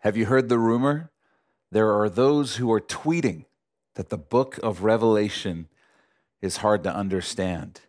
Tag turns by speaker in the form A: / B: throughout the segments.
A: Have you heard the rumor? There are those who are tweeting that the book of Revelation is hard to understand.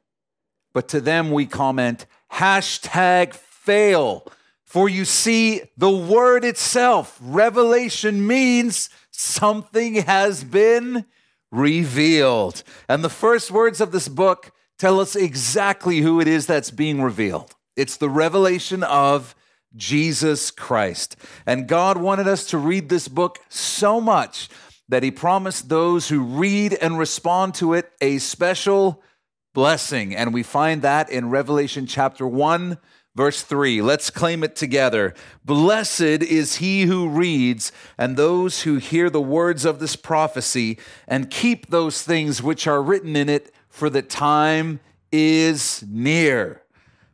A: But to them, we comment hashtag fail. For you see, the word itself, revelation, means something has been revealed. And the first words of this book tell us exactly who it is that's being revealed. It's the revelation of Jesus Christ. And God wanted us to read this book so much that He promised those who read and respond to it a special blessing. And we find that in Revelation chapter 1. Verse 3, let's claim it together. Blessed is he who reads, and those who hear the words of this prophecy, and keep those things which are written in it, for the time is near.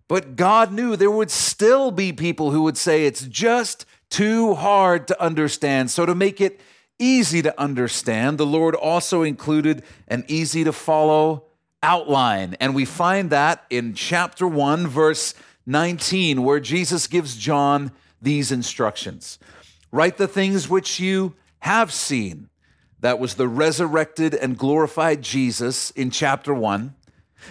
A: But God knew there would still be people who would say it's just too hard to understand. So, to make it easy to understand, the Lord also included an easy to follow outline. And we find that in chapter 1, verse 19, where Jesus gives John these instructions Write the things which you have seen. That was the resurrected and glorified Jesus in chapter 1.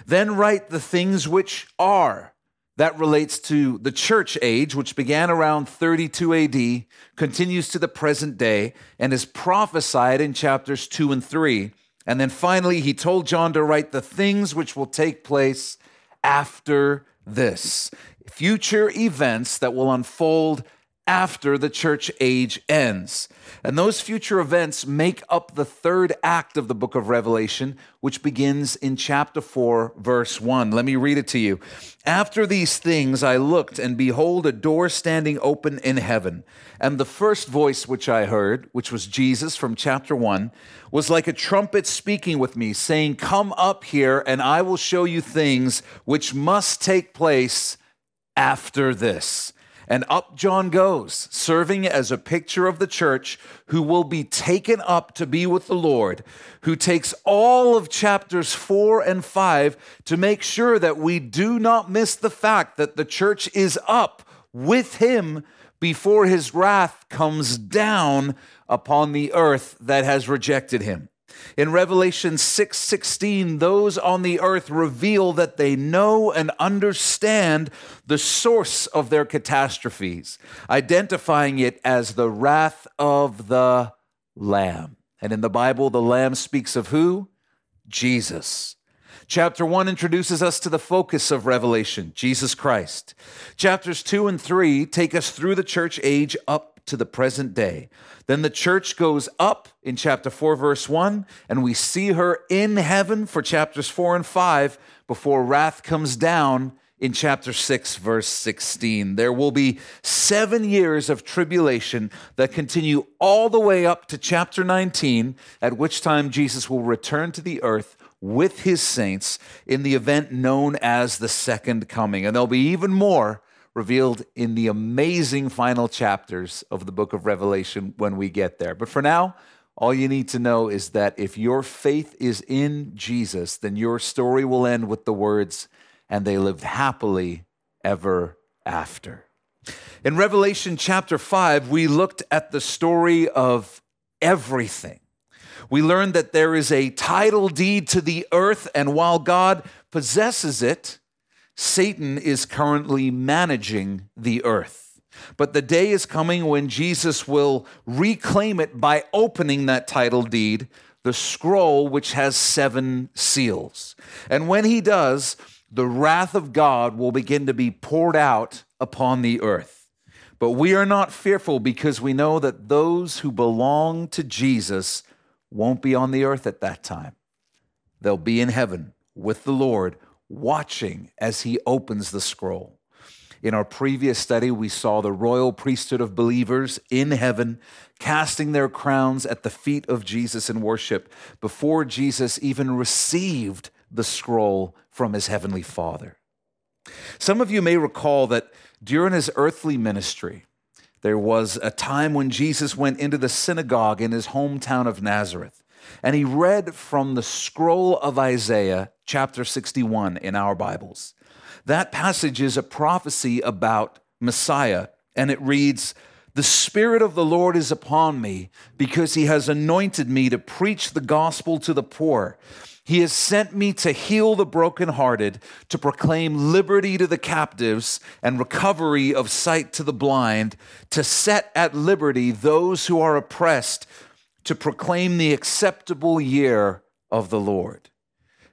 A: Then write the things which are that relates to the church age, which began around 32 AD, continues to the present day, and is prophesied in chapters 2 and 3. And then finally, he told John to write the things which will take place after this future events that will unfold after the church age ends. And those future events make up the third act of the book of Revelation, which begins in chapter 4, verse 1. Let me read it to you. After these things I looked, and behold, a door standing open in heaven. And the first voice which I heard, which was Jesus from chapter 1, was like a trumpet speaking with me, saying, Come up here, and I will show you things which must take place after this. And up John goes, serving as a picture of the church who will be taken up to be with the Lord, who takes all of chapters four and five to make sure that we do not miss the fact that the church is up with him before his wrath comes down upon the earth that has rejected him. In Revelation 6 those on the earth reveal that they know and understand the source of their catastrophes, identifying it as the wrath of the Lamb. And in the Bible, the Lamb speaks of who? Jesus. Chapter 1 introduces us to the focus of Revelation, Jesus Christ. Chapters 2 and 3 take us through the church age up to the present day. Then the church goes up in chapter 4, verse 1, and we see her in heaven for chapters 4 and 5 before wrath comes down in chapter 6, verse 16. There will be seven years of tribulation that continue all the way up to chapter 19, at which time Jesus will return to the earth with his saints in the event known as the second coming. And there'll be even more revealed in the amazing final chapters of the book of Revelation when we get there. But for now, all you need to know is that if your faith is in Jesus, then your story will end with the words, and they lived happily ever after. In Revelation chapter 5, we looked at the story of everything. We learned that there is a title deed to the earth, and while God possesses it, Satan is currently managing the earth. But the day is coming when Jesus will reclaim it by opening that title deed, the scroll which has seven seals. And when he does, the wrath of God will begin to be poured out upon the earth. But we are not fearful because we know that those who belong to Jesus won't be on the earth at that time. They'll be in heaven with the Lord watching as he opens the scroll. In our previous study, we saw the royal priesthood of believers in heaven casting their crowns at the feet of Jesus in worship before Jesus even received the scroll from his heavenly Father. Some of you may recall that during his earthly ministry, there was a time when Jesus went into the synagogue in his hometown of Nazareth and he read from the scroll of Isaiah, chapter 61 in our Bibles. That passage is a prophecy about Messiah, and it reads, The Spirit of the Lord is upon me because he has anointed me to preach the gospel to the poor. He has sent me to heal the brokenhearted, to proclaim liberty to the captives and recovery of sight to the blind, to set at liberty those who are oppressed, to proclaim the acceptable year of the Lord.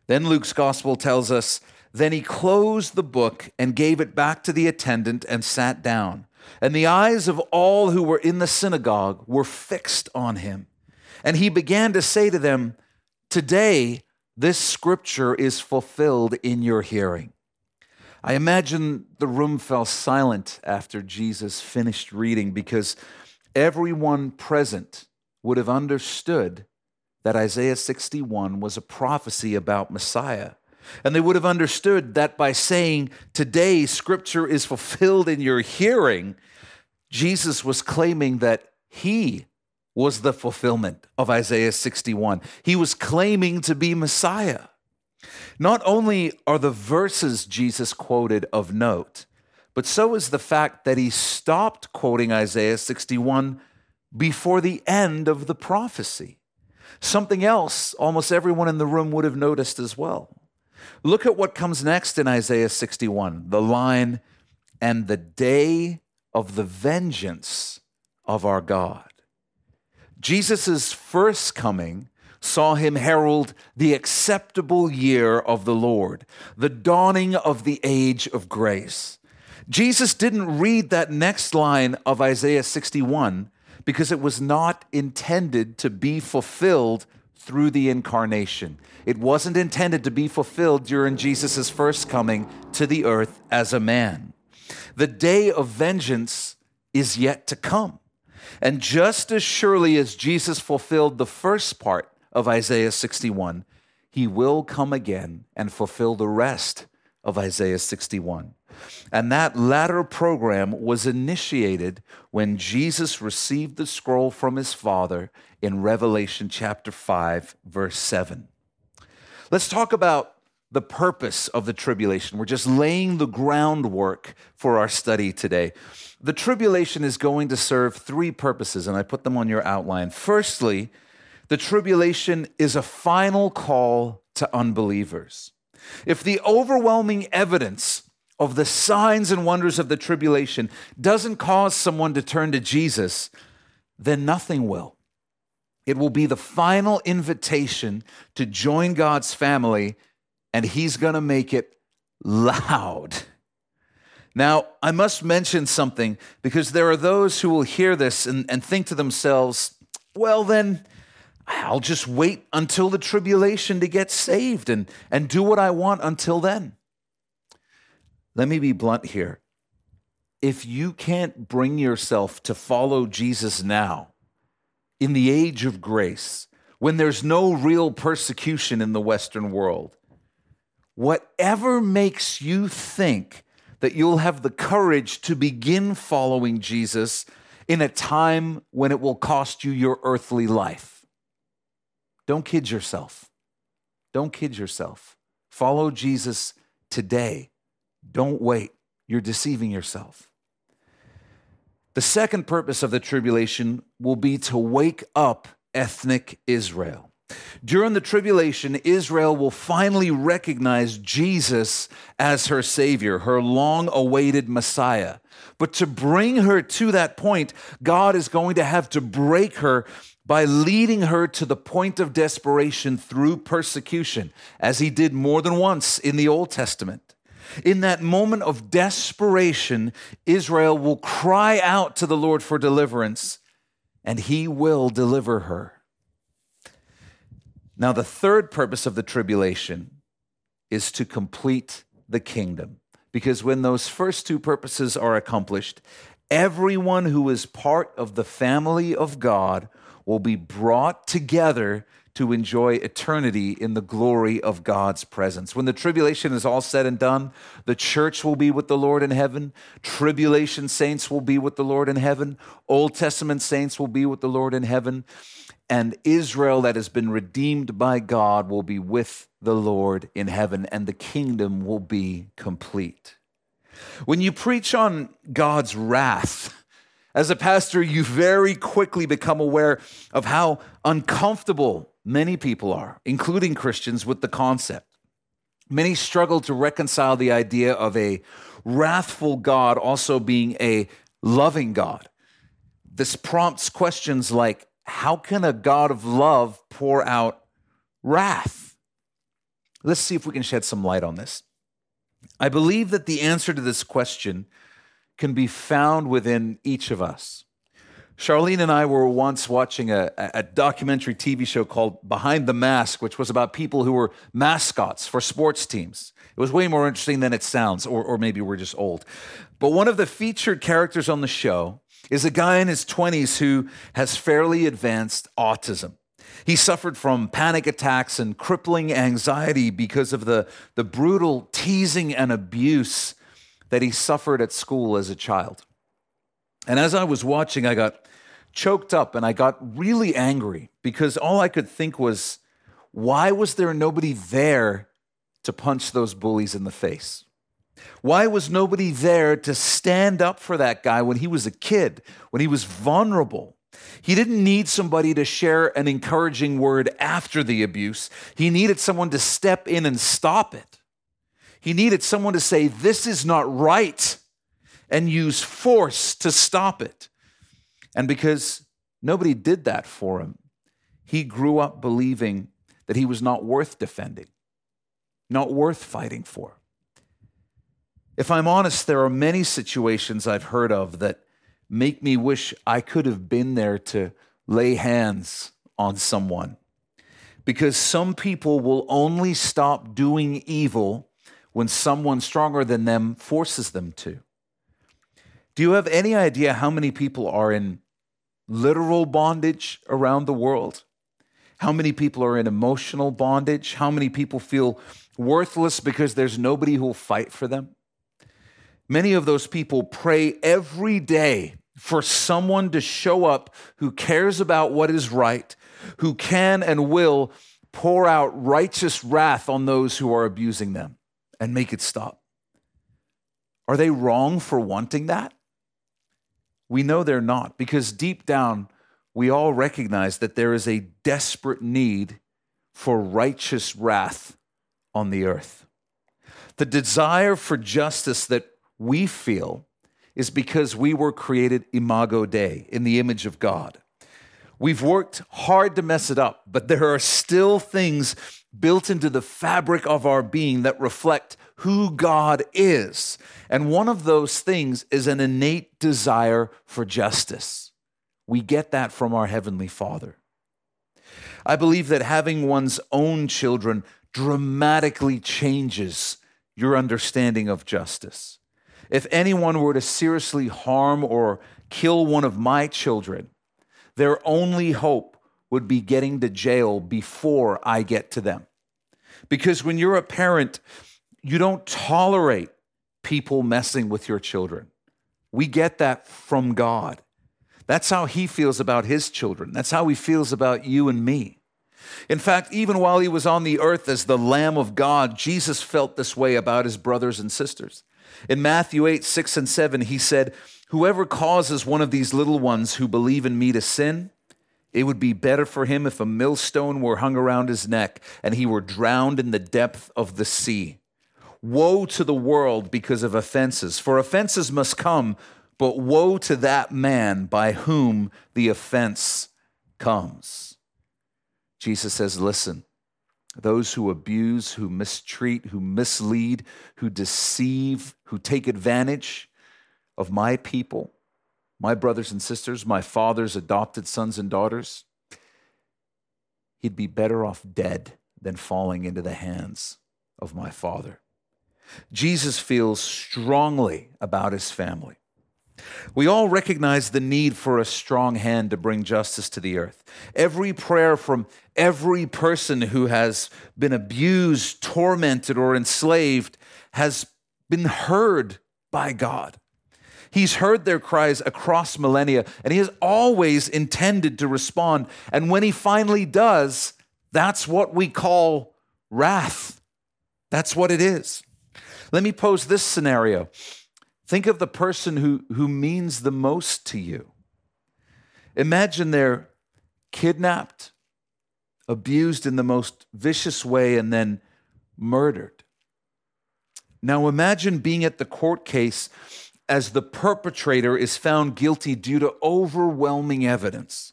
A: Then Luke's gospel tells us Then he closed the book and gave it back to the attendant and sat down. And the eyes of all who were in the synagogue were fixed on him. And he began to say to them, Today, this scripture is fulfilled in your hearing. I imagine the room fell silent after Jesus finished reading because everyone present would have understood that Isaiah 61 was a prophecy about Messiah. And they would have understood that by saying, Today scripture is fulfilled in your hearing, Jesus was claiming that he was the fulfillment of Isaiah 61. He was claiming to be Messiah. Not only are the verses Jesus quoted of note, but so is the fact that he stopped quoting Isaiah 61 before the end of the prophecy. Something else almost everyone in the room would have noticed as well. Look at what comes next in Isaiah 61 the line, and the day of the vengeance of our God. Jesus' first coming saw him herald the acceptable year of the Lord, the dawning of the age of grace. Jesus didn't read that next line of Isaiah 61 because it was not intended to be fulfilled through the incarnation. It wasn't intended to be fulfilled during Jesus' first coming to the earth as a man. The day of vengeance is yet to come. And just as surely as Jesus fulfilled the first part of Isaiah 61, he will come again and fulfill the rest of Isaiah 61. And that latter program was initiated when Jesus received the scroll from his Father in Revelation chapter 5, verse 7. Let's talk about the purpose of the tribulation. We're just laying the groundwork for our study today. The tribulation is going to serve three purposes, and I put them on your outline. Firstly, the tribulation is a final call to unbelievers. If the overwhelming evidence of the signs and wonders of the tribulation doesn't cause someone to turn to Jesus, then nothing will. It will be the final invitation to join God's family, and He's going to make it loud. Now, I must mention something because there are those who will hear this and, and think to themselves, well, then I'll just wait until the tribulation to get saved and, and do what I want until then. Let me be blunt here. If you can't bring yourself to follow Jesus now, in the age of grace, when there's no real persecution in the Western world, whatever makes you think that you'll have the courage to begin following Jesus in a time when it will cost you your earthly life. Don't kid yourself. Don't kid yourself. Follow Jesus today. Don't wait. You're deceiving yourself. The second purpose of the tribulation will be to wake up ethnic Israel. During the tribulation, Israel will finally recognize Jesus as her Savior, her long awaited Messiah. But to bring her to that point, God is going to have to break her by leading her to the point of desperation through persecution, as he did more than once in the Old Testament. In that moment of desperation, Israel will cry out to the Lord for deliverance, and he will deliver her. Now, the third purpose of the tribulation is to complete the kingdom. Because when those first two purposes are accomplished, everyone who is part of the family of God will be brought together to enjoy eternity in the glory of God's presence. When the tribulation is all said and done, the church will be with the Lord in heaven. Tribulation saints will be with the Lord in heaven. Old Testament saints will be with the Lord in heaven and Israel that has been redeemed by God will be with the Lord in heaven, and the kingdom will be complete. When you preach on God's wrath As a pastor, you very quickly become aware of how uncomfortable many people are, including Christians, with the concept. Many struggle to reconcile the idea of a wrathful God also being a loving God. This prompts questions like how can a God of love pour out wrath? Let's see if we can shed some light on this. I believe that the answer to this question can be found within each of us. Charlene and I were once watching a, a, documentary TV show called Behind the Mask, which was about people who were mascots for sports teams. It was way more interesting than it sounds, or, or maybe we're just old. But one of the featured characters on the show is a guy in his 20s who has fairly advanced autism. He suffered from panic attacks and crippling anxiety because of the, the brutal teasing and abuse that he suffered at school as a child. And as I was watching, I got choked up and I got really angry because all I could think was, why was there nobody there to punch those bullies in the face? Why was nobody there to stand up for that guy when he was a kid, when he was vulnerable? He didn't need somebody to share an encouraging word after the abuse. He needed someone to step in and stop it. He needed someone to say, This is not right, and use force to stop it. And because nobody did that for him, he grew up believing that he was not worth defending, not worth fighting for. If I'm honest, there are many situations I've heard of that make me wish I could have been there to lay hands on someone. Because some people will only stop doing evil when someone stronger than them forces them to. Do you have any idea how many people are in literal bondage around the world? How many people are in emotional bondage? How many people feel worthless because there's nobody who will fight for them? Many of those people pray every day for someone to show up who cares about what is right, who can and will pour out righteous wrath on those who are abusing them and make it stop. Are they wrong for wanting that? We know they're not because deep down, we all recognize that there is a desperate need for righteous wrath on the earth. The desire for justice that we feel is because we were created imago Dei, in the image of God. We've worked hard to mess it up, but there are still things built into the fabric of our being that reflect who God is. And one of those things is an innate desire for justice. We get that from our Heavenly Father. I believe that having one's own children dramatically changes your understanding of justice. If anyone were to seriously harm or kill one of my children, their only hope would be getting to jail before I get to them. Because when you're a parent, you don't tolerate people messing with your children. We get that from God. That's how He feels about His children. That's how He feels about you and me. In fact, even while He was on the earth as the Lamb of God, Jesus felt this way about His brothers and sisters. In Matthew 8, 6 and 7, He said, Whoever causes one of these little ones who believe in me to sin, it would be better for him if a millstone were hung around his neck and he were drowned in the depth of the sea. Woe to the world because of offenses, for offenses must come, but woe to that man by whom the offense comes. Jesus says, Listen, those who abuse, who mistreat, who mislead, who deceive, who take advantage of my people, my brothers and sisters, my father's adopted sons and daughters, he'd be better off dead than falling into the hands of my father. Jesus feels strongly about his family. We all recognize the need for a strong hand to bring justice to the earth. Every prayer from every person who has been abused, tormented, or enslaved has been heard by God. He's heard their cries across millennia, and he has always intended to respond. And when he finally does, that's what we call wrath. That's what it is. Let me pose this scenario. Think of the person who, who means the most to you. Imagine they're kidnapped, abused in the most vicious way, and then murdered. Now imagine being at the court case as the perpetrator is found guilty due to overwhelming evidence.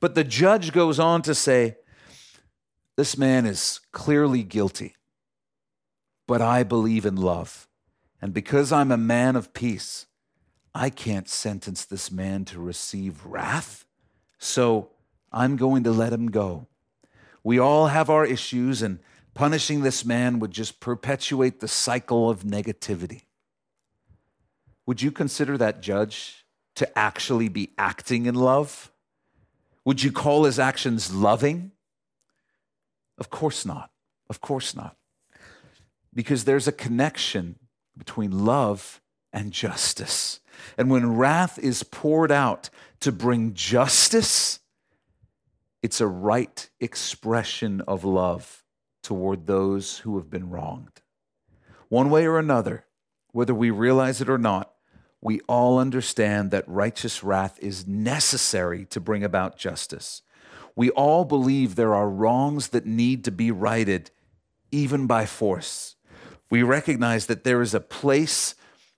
A: But the judge goes on to say, This man is clearly guilty, but I believe in love. And because I'm a man of peace, I can't sentence this man to receive wrath. So I'm going to let him go. We all have our issues, and punishing this man would just perpetuate the cycle of negativity. Would you consider that judge to actually be acting in love? Would you call his actions loving? Of course not. Of course not. Because there's a connection between love and justice. And when wrath is poured out to bring justice, it's a right expression of love toward those who have been wronged. One way or another, whether we realize it or not, we all understand that righteous wrath is necessary to bring about justice. We all believe there are wrongs that need to be righted, even by force. We recognize that there is a place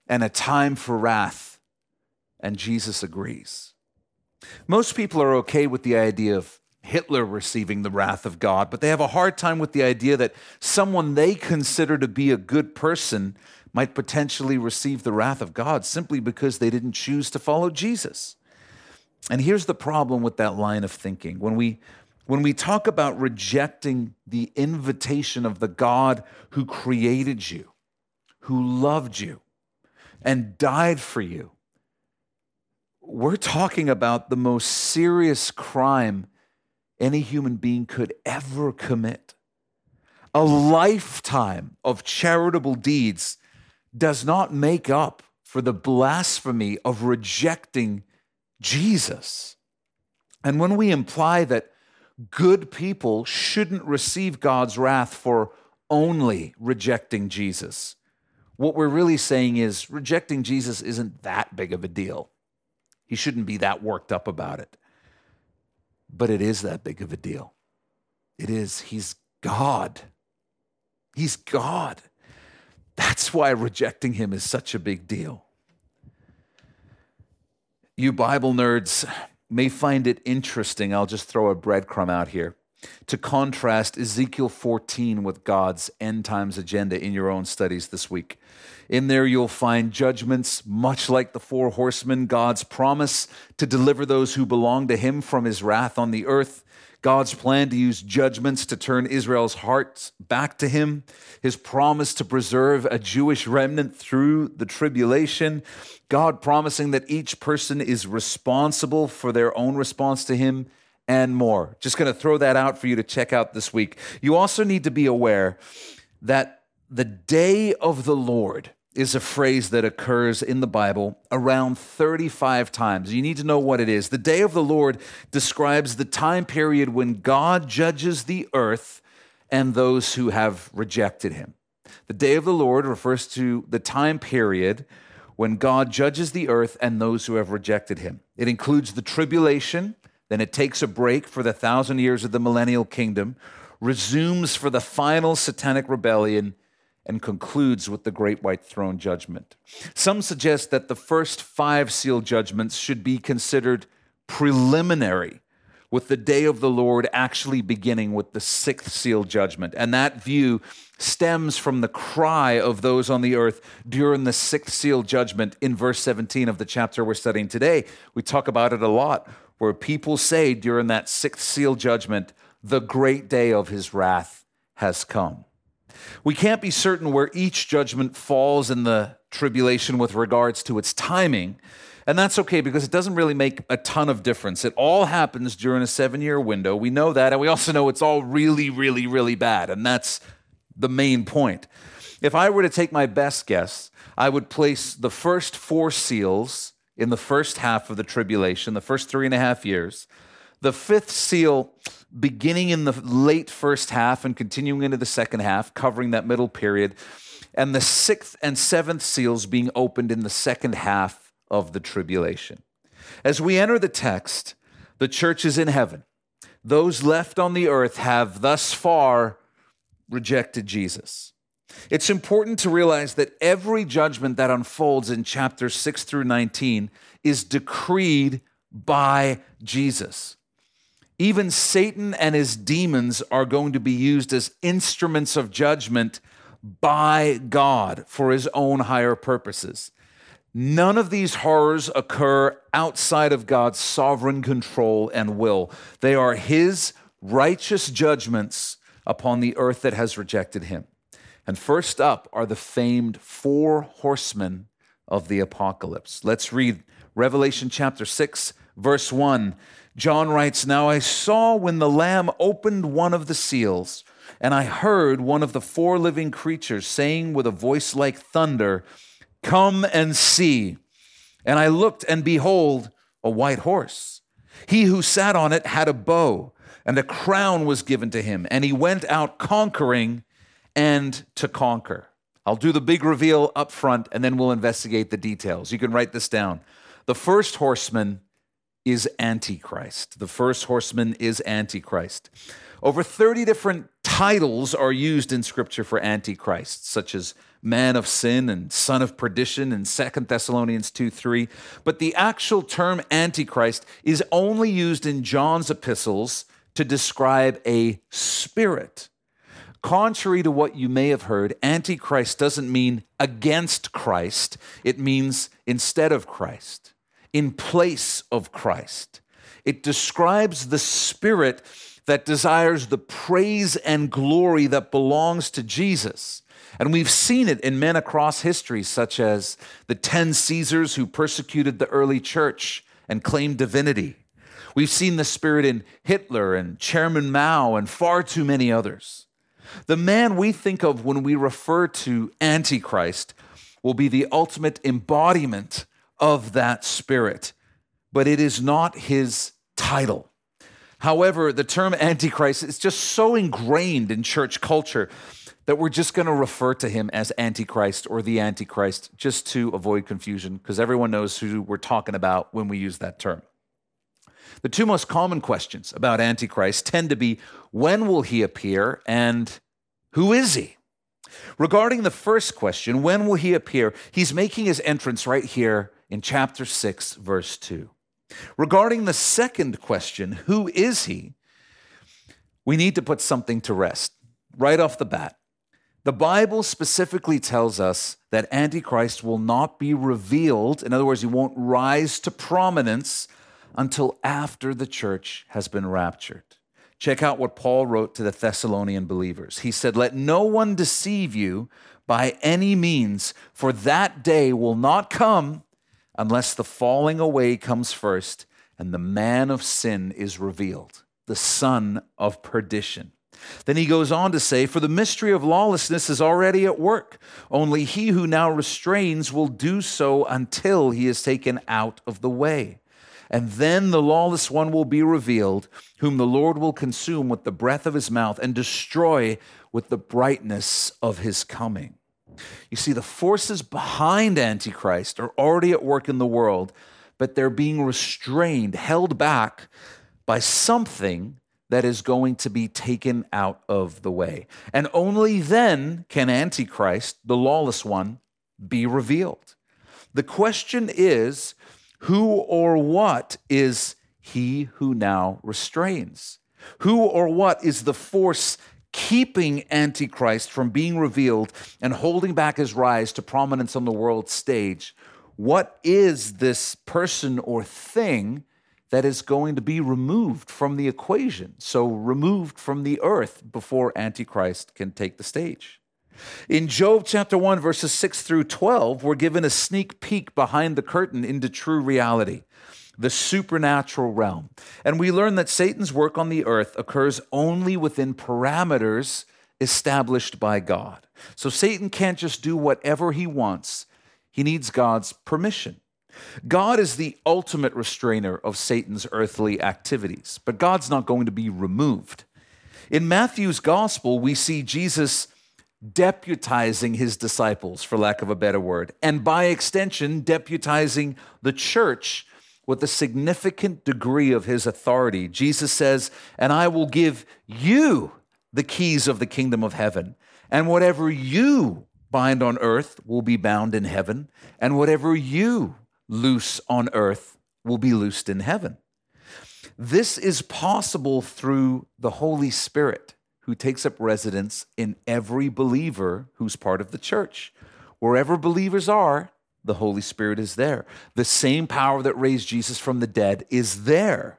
A: and a time for wrath, and Jesus agrees. Most people are okay with the idea of Hitler receiving the wrath of God, but they have a hard time with the idea that someone they consider to be a good person might potentially receive the wrath of God simply because they didn't choose to follow Jesus. And here's the problem with that line of thinking. When we when we talk about rejecting the invitation of the God who created you, who loved you, and died for you, we're talking about the most serious crime any human being could ever commit. A lifetime of charitable deeds does not make up for the blasphemy of rejecting Jesus. And when we imply that good people shouldn't receive God's wrath for only rejecting Jesus, what we're really saying is rejecting Jesus isn't that big of a deal. He shouldn't be that worked up about it. But it is that big of a deal. It is. He's God. He's God. That's why rejecting him is such a big deal. You Bible nerds may find it interesting. I'll just throw a breadcrumb out here to contrast Ezekiel 14 with God's end times agenda in your own studies this week. In there, you'll find judgments much like the four horsemen, God's promise to deliver those who belong to Him from His wrath on the earth, God's plan to use judgments to turn Israel's hearts back to Him, His promise to preserve a Jewish remnant through the tribulation, God promising that each person is responsible for their own response to Him, and more. Just going to throw that out for you to check out this week. You also need to be aware that the day of the Lord is a phrase that occurs in the Bible around 35 times. You need to know what it is. The day of the Lord describes the time period when God judges the earth and those who have rejected him. The day of the Lord refers to the time period when God judges the earth and those who have rejected him. It includes the tribulation, then it takes a break for the thousand years of the millennial kingdom, resumes for the final satanic rebellion, and concludes with the great white throne judgment. Some suggest that the first five seal judgments should be considered preliminary, with the day of the Lord actually beginning with the sixth seal judgment. And that view stems from the cry of those on the earth during the sixth seal judgment in verse 17 of the chapter we're studying today. We talk about it a lot, where people say during that sixth seal judgment, the great day of his wrath has come. We can't be certain where each judgment falls in the tribulation with regards to its timing. And that's okay because it doesn't really make a ton of difference. It all happens during a seven year window. We know that. And we also know it's all really, really, really bad. And that's the main point. If I were to take my best guess, I would place the first four seals in the first half of the tribulation, the first three and a half years. The fifth seal beginning in the late first half and continuing into the second half, covering that middle period. and the sixth and seventh seals being opened in the second half of the tribulation. As we enter the text, the church is in heaven. Those left on the earth have thus far rejected Jesus. It's important to realize that every judgment that unfolds in chapters 6 through 19 is decreed by Jesus. Even Satan and his demons are going to be used as instruments of judgment by God for his own higher purposes. None of these horrors occur outside of God's sovereign control and will. They are his righteous judgments upon the earth that has rejected him. And first up are the famed four horsemen of the apocalypse. Let's read Revelation chapter 6, verse 1. John writes, Now I saw when the Lamb opened one of the seals, and I heard one of the four living creatures saying with a voice like thunder, Come and see. And I looked, and behold, a white horse. He who sat on it had a bow, and a crown was given to him, and he went out conquering and to conquer. I'll do the big reveal up front, and then we'll investigate the details. You can write this down. The first horseman is Antichrist. The first horseman is Antichrist. Over 30 different titles are used in Scripture for Antichrist, such as man of sin and son of perdition in 2 Thessalonians 2 3. But the actual term Antichrist is only used in John's epistles to describe a spirit. Contrary to what you may have heard, Antichrist doesn't mean against Christ, it means instead of Christ, in place of Christ. It describes the spirit that desires the praise and glory that belongs to Jesus. And we've seen it in men across history, such as the 10 Caesars who persecuted the early church and claimed divinity. We've seen the spirit in Hitler and Chairman Mao and far too many others. The man we think of when we refer to Antichrist will be the ultimate embodiment of that spirit, but it is not his title. However, the term Antichrist is just so ingrained in church culture that we're just going to refer to him as Antichrist or the Antichrist just to avoid confusion because everyone knows who we're talking about when we use that term. The two most common questions about Antichrist tend to be when will he appear and who is he? Regarding the first question, when will he appear? He's making his entrance right here in chapter 6, verse 2. Regarding the second question, who is he? We need to put something to rest right off the bat. The Bible specifically tells us that Antichrist will not be revealed. In other words, he won't rise to prominence until after the church has been raptured. Check out what Paul wrote to the Thessalonian believers. He said, Let no one deceive you by any means, for that day will not come unless the falling away comes first and the man of sin is revealed, the son of perdition then he goes on to say, For the mystery of lawlessness is already at work. Only he who now restrains will do so until he is taken out of the way. And then the lawless one will be revealed, whom the Lord will consume with the breath of his mouth and destroy with the brightness of his coming. You see, the forces behind Antichrist are already at work in the world, but they're being restrained, held back by something that is going to be taken out of the way. And only then can Antichrist, the lawless one, be revealed. The question is who or what is he who now restrains? Who or what is the force keeping Antichrist from being revealed and holding back his rise to prominence on the world stage? What is this person or thing that is going to be removed from the equation, so removed from the earth before Antichrist can take the stage. In Job chapter 1, verses 6 through 12, we're given a sneak peek behind the curtain into true reality, the supernatural realm. And we learn that Satan's work on the earth occurs only within parameters established by God. So Satan can't just do whatever he wants, he needs God's permission. God is the ultimate restrainer of Satan's earthly activities, but God's not going to be removed. In Matthew's gospel, we see Jesus deputizing his disciples, for lack of a better word, and by extension, deputizing the church with a significant degree of his authority. Jesus says, And I will give you the keys of the kingdom of heaven, and whatever you bind on earth will be bound in heaven, and whatever you loose on earth will be loosed in heaven. This is possible through the Holy Spirit who takes up residence in every believer who's part of the church. Wherever believers are, the Holy Spirit is there. The same power that raised Jesus from the dead is there.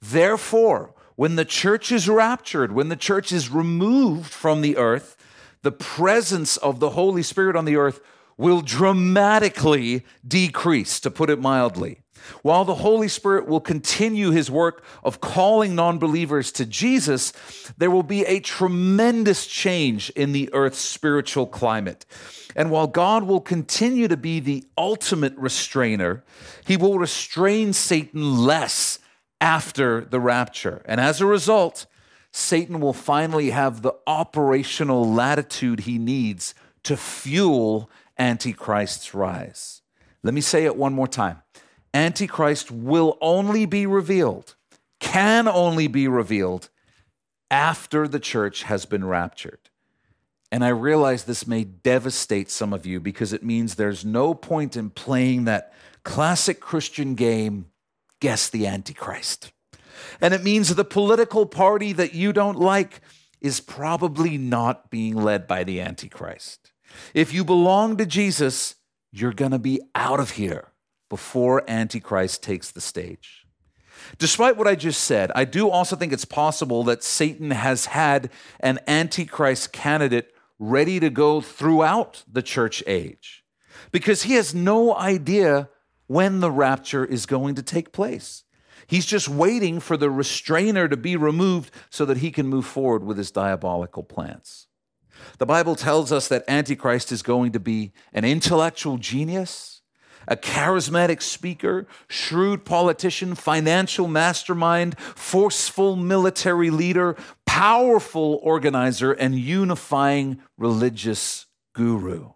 A: Therefore, when the church is raptured, when the church is removed from the earth, the presence of the Holy Spirit on the earth will dramatically decrease, to put it mildly. While the Holy Spirit will continue his work of calling non believers to Jesus, there will be a tremendous change in the earth's spiritual climate. And while God will continue to be the ultimate restrainer, he will restrain Satan less after the rapture. And as a result, Satan will finally have the operational latitude he needs to fuel Antichrist's rise. Let me say it one more time Antichrist will only be revealed, can only be revealed after the church has been raptured. And I realize this may devastate some of you because it means there's no point in playing that classic Christian game, guess the Antichrist. And it means the political party that you don't like is probably not being led by the Antichrist. If you belong to Jesus, you're going to be out of here before Antichrist takes the stage. Despite what I just said, I do also think it's possible that Satan has had an Antichrist candidate ready to go throughout the church age because he has no idea when the rapture is going to take place. He's just waiting for the restrainer to be removed so that he can move forward with his diabolical plans. The Bible tells us that Antichrist is going to be an intellectual genius a charismatic speaker, shrewd politician, financial mastermind, forceful military leader, powerful organizer, and unifying religious guru.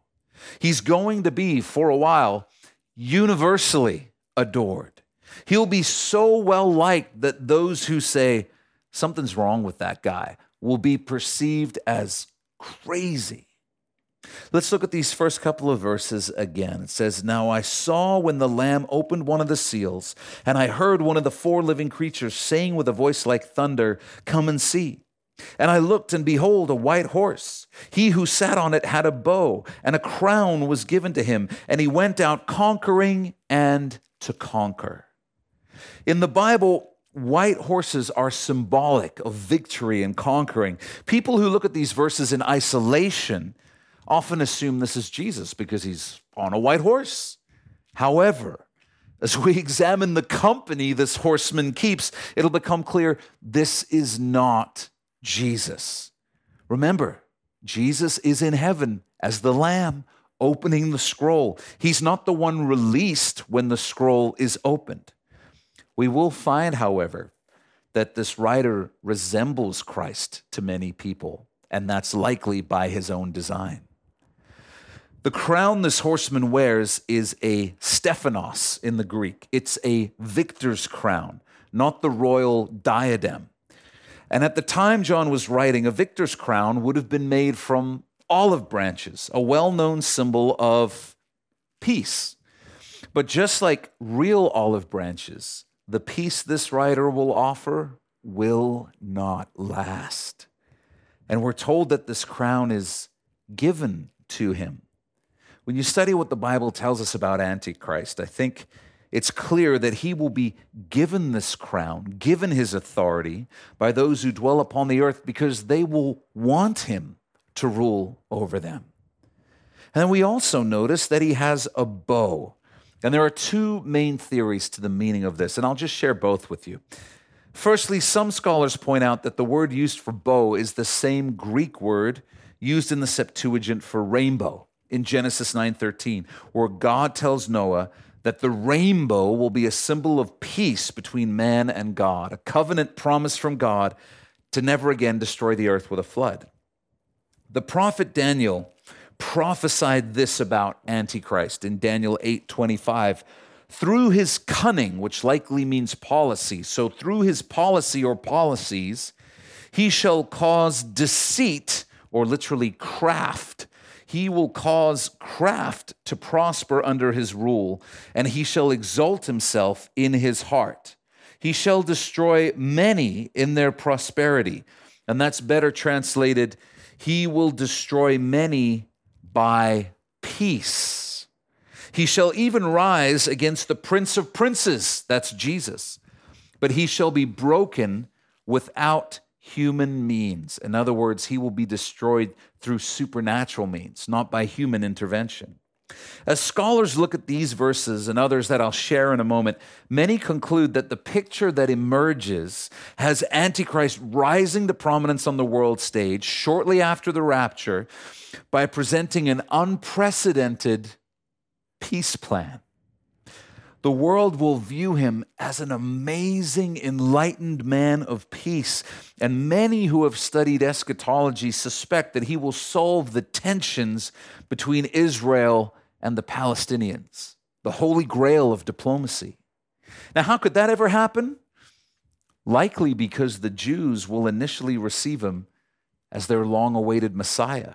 A: He's going to be, for a while, universally adored. He'll be so well liked that those who say something's wrong with that guy will be perceived as crazy. Let's look at these first couple of verses again. It says, Now I saw when the Lamb opened one of the seals, and I heard one of the four living creatures saying with a voice like thunder, Come and see. And I looked, and behold, a white horse. He who sat on it had a bow, and a crown was given to him, and he went out conquering and to conquer. In the Bible, white horses are symbolic of victory and conquering. People who look at these verses in isolation often assume this is Jesus because he's on a white horse. However, as we examine the company this horseman keeps, it'll become clear this is not Jesus. Remember, Jesus is in heaven as the Lamb opening the scroll. He's not the one released when the scroll is opened. We will find, however, that this rider resembles Christ to many people, and that's likely by his own design. The crown this horseman wears is a Stephanos in the Greek. It's a victor's crown, not the royal diadem. And at the time John was writing, a victor's crown would have been made from olive branches, a well known symbol of peace. But just like real olive branches, the peace this writer will offer will not last. And we're told that this crown is given to him. When you study what the Bible tells us about Antichrist, I think it's clear that he will be given this crown, given his authority by those who dwell upon the earth because they will want him to rule over them. And we also notice that he has a bow. And there are two main theories to the meaning of this, and I'll just share both with you. Firstly, some scholars point out that the word used for bow is the same Greek word used in the Septuagint for rainbow in Genesis 9:13, where God tells Noah that the rainbow will be a symbol of peace between man and God, a covenant promise from God to never again destroy the earth with a flood. The prophet Daniel prophesied this about Antichrist in Daniel 8 25. Through his cunning, which likely means policy, so through his policy or policies, he shall cause deceit, or literally craft. He will cause craft to prosper under his rule, and he shall exalt himself in his heart. He shall destroy many in their prosperity. And that's better translated, he will destroy many by peace. He shall even rise against the prince of princes, that's Jesus, but he shall be broken without human means. In other words, he will be destroyed through supernatural means, not by human intervention. As scholars look at these verses and others that I'll share in a moment, many conclude that the picture that emerges has Antichrist rising to prominence on the world stage shortly after the rapture by presenting an unprecedented peace plan. The world will view him as an amazing, enlightened man of peace. And many who have studied eschatology suspect that he will solve the tensions between Israel and the Palestinians, the holy grail of diplomacy. Now, how could that ever happen? Likely because the Jews will initially receive him as their long awaited Messiah.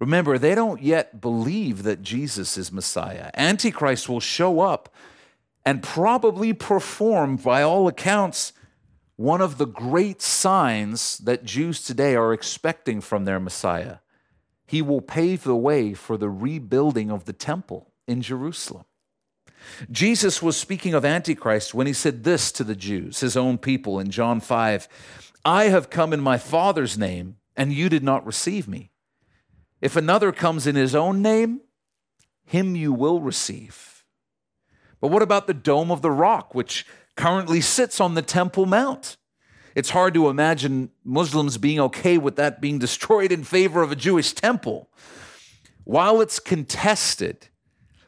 A: Remember, they don't yet believe that Jesus is Messiah. Antichrist will show up and probably perform, by all accounts, one of the great signs that Jews today are expecting from their Messiah. He will pave the way for the rebuilding of the temple in Jerusalem. Jesus was speaking of Antichrist when he said this to the Jews, his own people, in John 5 I have come in my Father's name, and you did not receive me. If another comes in his own name, him you will receive. But what about the Dome of the Rock, which currently sits on the Temple Mount? It's hard to imagine Muslims being okay with that being destroyed in favor of a Jewish temple. While it's contested,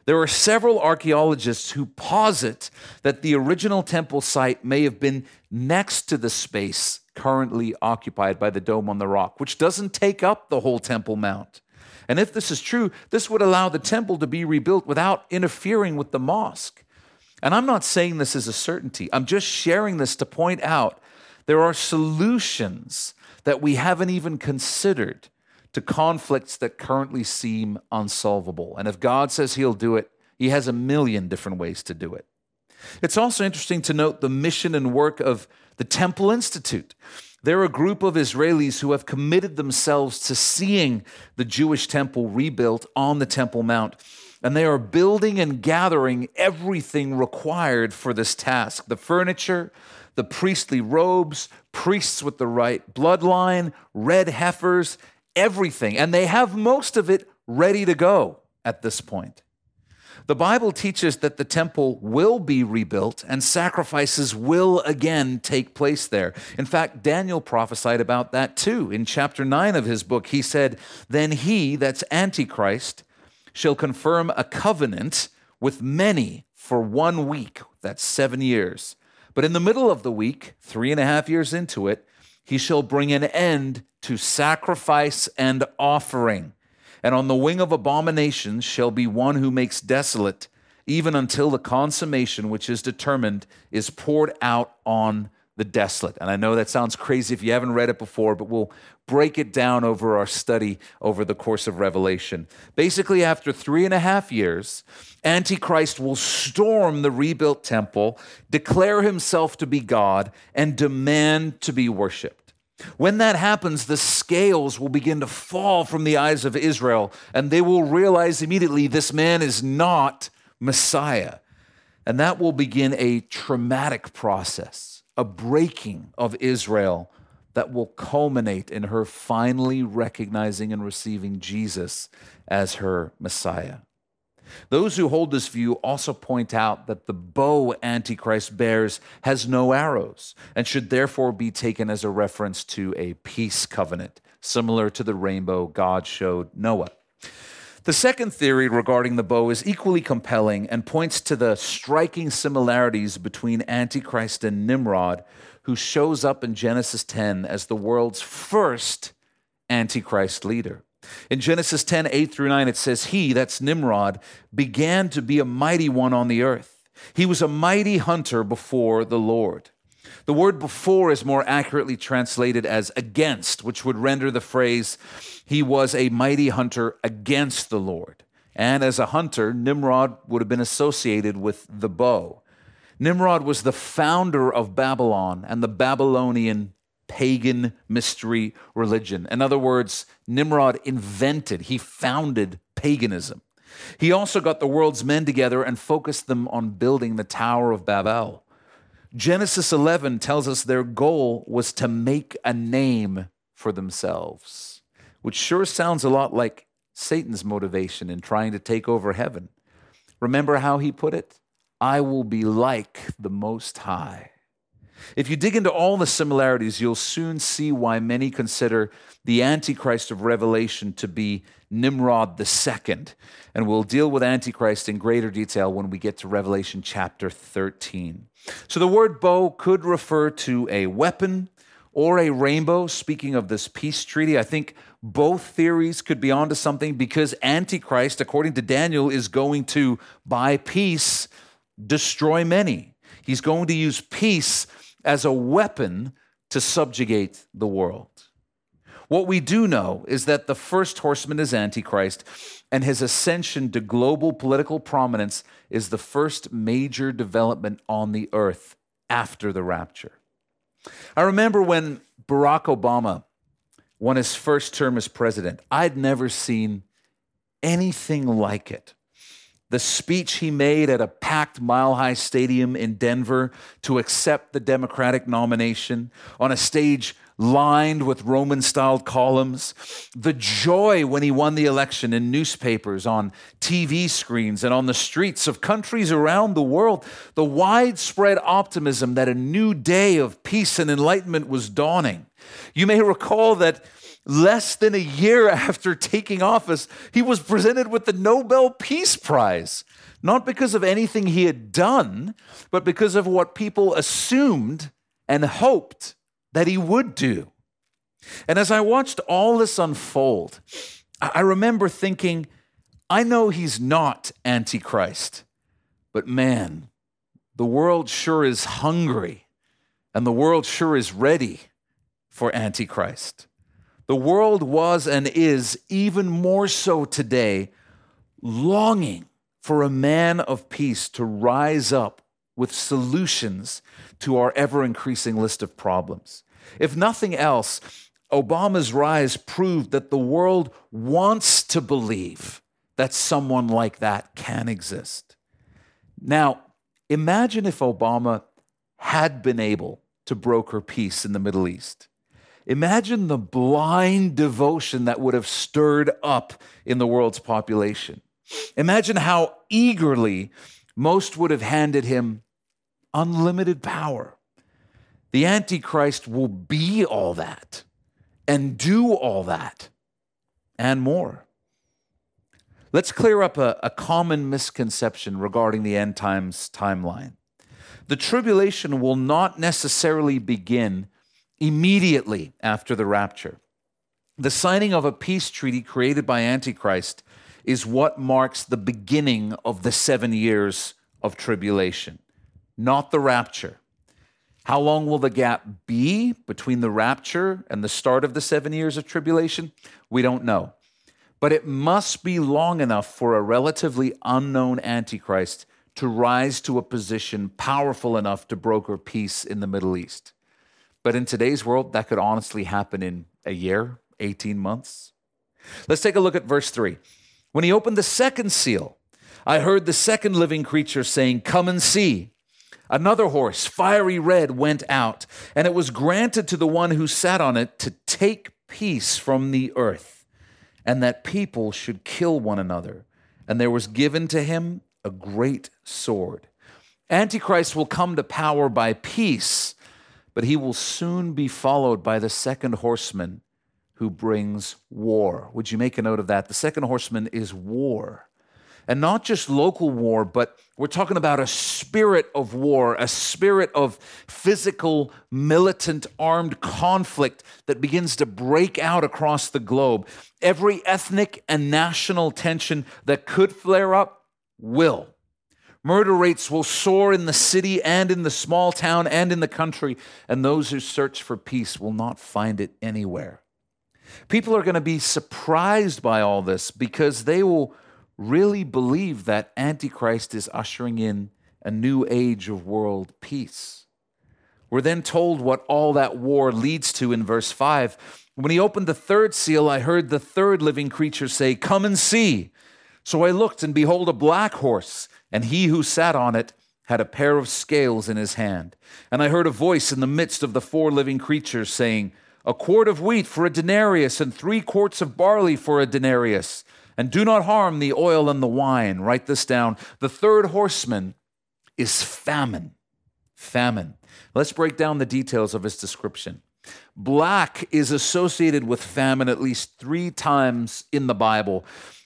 A: there are several archaeologists who posit that the original temple site may have been next to the space currently occupied by the Dome on the Rock, which doesn't take up the whole Temple Mount. And if this is true, this would allow the temple to be rebuilt without interfering with the mosque. And I'm not saying this is a certainty, I'm just sharing this to point out there are solutions that we haven't even considered to conflicts that currently seem unsolvable. And if God says He'll do it, He has a million different ways to do it. It's also interesting to note the mission and work of the Temple Institute. They're a group of Israelis who have committed themselves to seeing the Jewish temple rebuilt on the Temple Mount and they are building and gathering everything required for this task the furniture, the priestly robes, priests with the right bloodline, red heifers, everything. And they have most of it ready to go at this point. The Bible teaches that the temple will be rebuilt and sacrifices will again take place there. In fact, Daniel prophesied about that too. In chapter 9 of his book, he said, Then he, that's Antichrist, shall confirm a covenant with many for one week. That's seven years. But in the middle of the week, three and a half years into it, he shall bring an end to sacrifice and offering. And on the wing of abominations shall be one who makes desolate, even until the consummation which is determined is poured out on the desolate. And I know that sounds crazy if you haven't read it before, but we'll break it down over our study over the course of Revelation. Basically, after three and a half years, Antichrist will storm the rebuilt temple, declare himself to be God, and demand to be worshiped. When that happens, the scales will begin to fall from the eyes of Israel, and they will realize immediately this man is not Messiah. And that will begin a traumatic process a breaking of Israel that will culminate in her finally recognizing and receiving Jesus as her Messiah. Those who hold this view also point out that the bow Antichrist bears has no arrows and should therefore be taken as a reference to a peace covenant, similar to the rainbow God showed Noah. The second theory regarding the bow is equally compelling and points to the striking similarities between Antichrist and Nimrod, who shows up in Genesis 10 as the world's first Antichrist leader. In Genesis 10, 8 through 9, it says, He, that's Nimrod, began to be a mighty one on the earth. He was a mighty hunter before the Lord. The word before is more accurately translated as against, which would render the phrase, He was a mighty hunter against the Lord. And as a hunter, Nimrod would have been associated with the bow. Nimrod was the founder of Babylon and the Babylonian pagan mystery religion. In other words, Nimrod invented, he founded paganism. He also got the world's men together and focused them on building the Tower of Babel. Genesis 11 tells us their goal was to make a name for themselves, which sure sounds a lot like Satan's motivation in trying to take over heaven. Remember how he put it? I will be like the Most High. If you dig into all the similarities, you'll soon see why many consider the Antichrist of Revelation to be Nimrod II. And we'll deal with Antichrist in greater detail when we get to Revelation chapter 13. So the word bow could refer to a weapon or a rainbow, speaking of this peace treaty. I think both theories could be onto something because Antichrist, according to Daniel, is going to, by peace, destroy many. He's going to use peace as a weapon to subjugate the world. What we do know is that the first horseman is Antichrist, and his ascension to global political prominence is the first major development on the earth after the rapture. I remember when Barack Obama won his first term as president, I'd never seen anything like it the speech he made at a packed Mile High Stadium in Denver to accept the Democratic nomination on a stage lined with Roman styled columns, the joy when he won the election in newspapers, on TV screens, and on the streets of countries around the world, the widespread optimism that a new day of peace and enlightenment was dawning. You may recall that less than a year after taking office, he was presented with the Nobel Peace Prize. Not because of anything he had done, but because of what people assumed and hoped that he would do. And as I watched all this unfold, I remember thinking, I know he's not Antichrist, but man, the world sure is hungry and the world sure is ready for Antichrist. The world was and is even more so today, longing for a man of peace to rise up with solutions to our ever increasing list of problems. If nothing else, Obama's rise proved that the world wants to believe that someone like that can exist. Now, imagine if Obama had been able to broker peace in the Middle East. Imagine the blind devotion that would have stirred up in the world's population. Imagine how eagerly most would have handed him unlimited power. The Antichrist will be all that and do all that and more. Let's clear up a, a common misconception regarding the end times timeline. The tribulation will not necessarily begin immediately after the rapture. The signing of a peace treaty created by Antichrist is what marks the beginning of the seven years of tribulation, not the rapture. How long will the gap be between the rapture and the start of the seven years of tribulation? We don't know. But it must be long enough for a relatively unknown Antichrist to rise to a position powerful enough to broker peace in the Middle East. But in today's world, that could honestly happen in a year, 18 months. Let's take a look at verse 3. When he opened the second seal, I heard the second living creature saying, Come and see. Another horse, fiery red, went out, and it was granted to the one who sat on it to take peace from the earth, and that people should kill one another. And there was given to him a great sword. Antichrist will come to power by peace but he will soon be followed by the second horseman who brings war. Would you make a note of that? The second horseman is war. And not just local war, but we're talking about a spirit of war, a spirit of physical, militant, armed conflict that begins to break out across the globe. Every ethnic and national tension that could flare up will. Murder rates will soar in the city and in the small town and in the country, and those who search for peace will not find it anywhere. People are going to be surprised by all this because they will really believe that Antichrist is ushering in a new age of world peace. We're then told what all that war leads to in verse 5. When he opened the third seal, I heard the third living creature say, Come and see. So I looked, and behold, a black horse, and he who sat on it had a pair of scales in his hand. And I heard a voice in the midst of the four living creatures saying, A quart of wheat for a denarius, and three quarts of barley for a denarius and do not harm the oil and the wine. Write this down. The third horseman is famine. Famine. Let's break down the details of his description. Black is associated with famine at least three times in the Bible.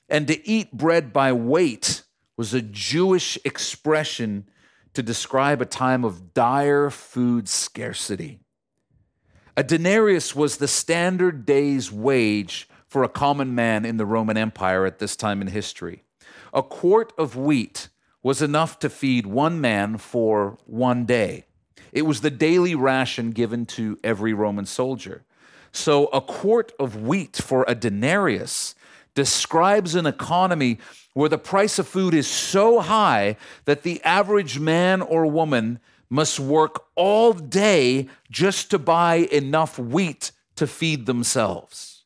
A: And to eat bread by weight was a Jewish expression to describe a time of dire food scarcity. A denarius was the standard day's wage for a common man in the Roman Empire at this time in history. A quart of wheat was enough to feed one man for one day. It was the daily ration given to every Roman soldier. So, a quart of wheat for a denarius describes an economy where the price of food is so high that the average man or woman must work all day just to buy enough wheat to feed themselves.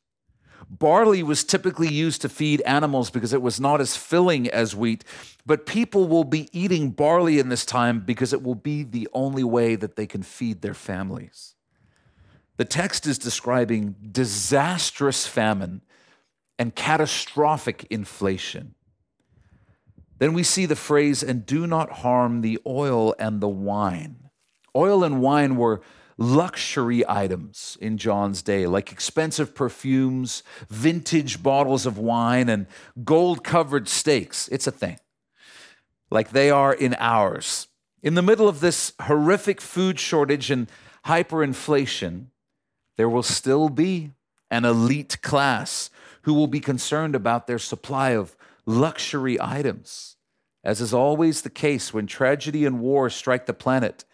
A: Barley was typically used to feed animals because it was not as filling as wheat, but people will be eating barley in this time because it will be the only way that they can feed their families. The text is describing disastrous famine and catastrophic inflation. Then we see the phrase, and do not harm the oil and the wine. Oil and wine were luxury items in John's day, like expensive perfumes, vintage bottles of wine, and gold covered steaks. It's a thing. Like they are in ours. In the middle of this horrific food shortage and hyperinflation, there will still be an elite class who will be concerned about their supply of luxury items. As is always the case when tragedy and war strike the planet,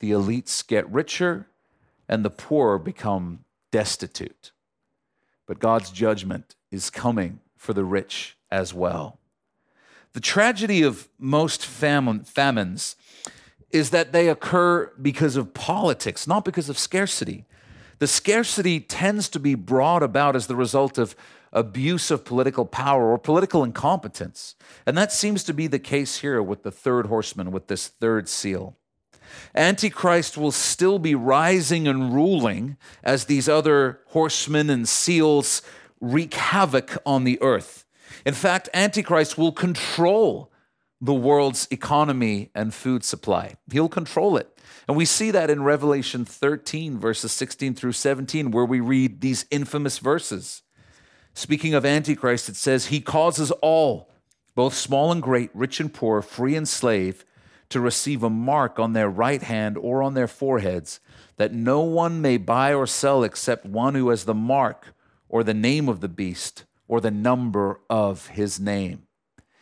A: the elites get richer and the poor become destitute. But God's judgment is coming for the rich as well. The tragedy of most famine, famines is that they occur because of politics, not because of scarcity. The scarcity tends to be brought about as the result of abuse of political power or political incompetence. And that seems to be the case here with the third horseman, with this third seal. Antichrist will still be rising and ruling as these other horsemen and seals wreak havoc on the earth. In fact, Antichrist will control the world's economy and food supply. He'll control it. And we see that in Revelation 13, verses 16 through 17, where we read these infamous verses. Speaking of Antichrist, it says, He causes all, both small and great, rich and poor, free and slave, to receive a mark on their right hand or on their foreheads, that no one may buy or sell except one who has the mark or the name of the beast or the number of his name.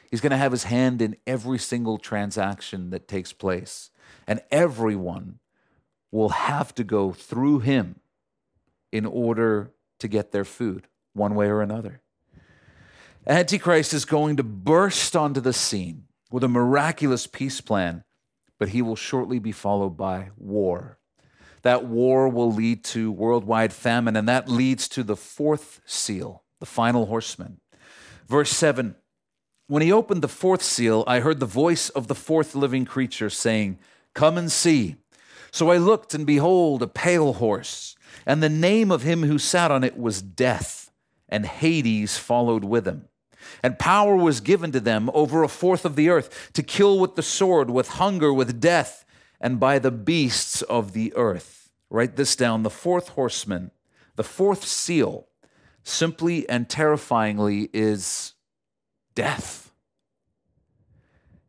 A: He's going to have his hand in every single transaction that takes place, and everyone will have to go through him in order to get their food, one way or another. Antichrist is going to burst onto the scene with a miraculous peace plan, but he will shortly be followed by war. That war will lead to worldwide famine, and that leads to the fourth seal, the final horseman. Verse 7 When he opened the fourth seal, I heard the voice of the fourth living creature saying, Come and see. So I looked, and behold, a pale horse, and the name of him who sat on it was Death, and Hades followed with him. And power was given to them over a fourth of the earth to kill with the sword, with hunger, with death, and by the beasts of the earth. Write this down the fourth horseman, the fourth seal, simply and terrifyingly is death.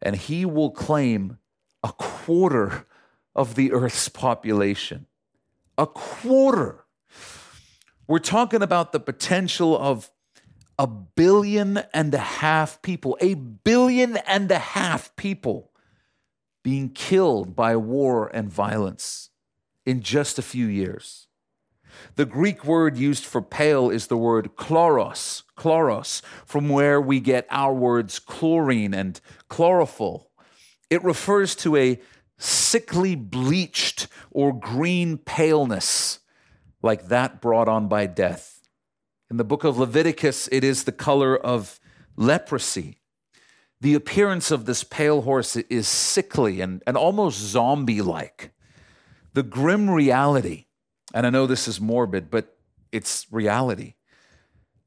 A: and he will claim a quarter of the earth's population. A quarter. We're talking about the potential of a billion and a half people, a billion and a half people being killed by war and violence in just a few years. The Greek word used for pale is the word chloros, chloros, from where we get our words chlorine and chlorophyll. It refers to a sickly bleached or green paleness like that brought on by death. In the book of Leviticus, it is the color of leprosy. The appearance of this pale horse is sickly and, and almost zombie like. The grim reality, and I know this is morbid, but it's reality.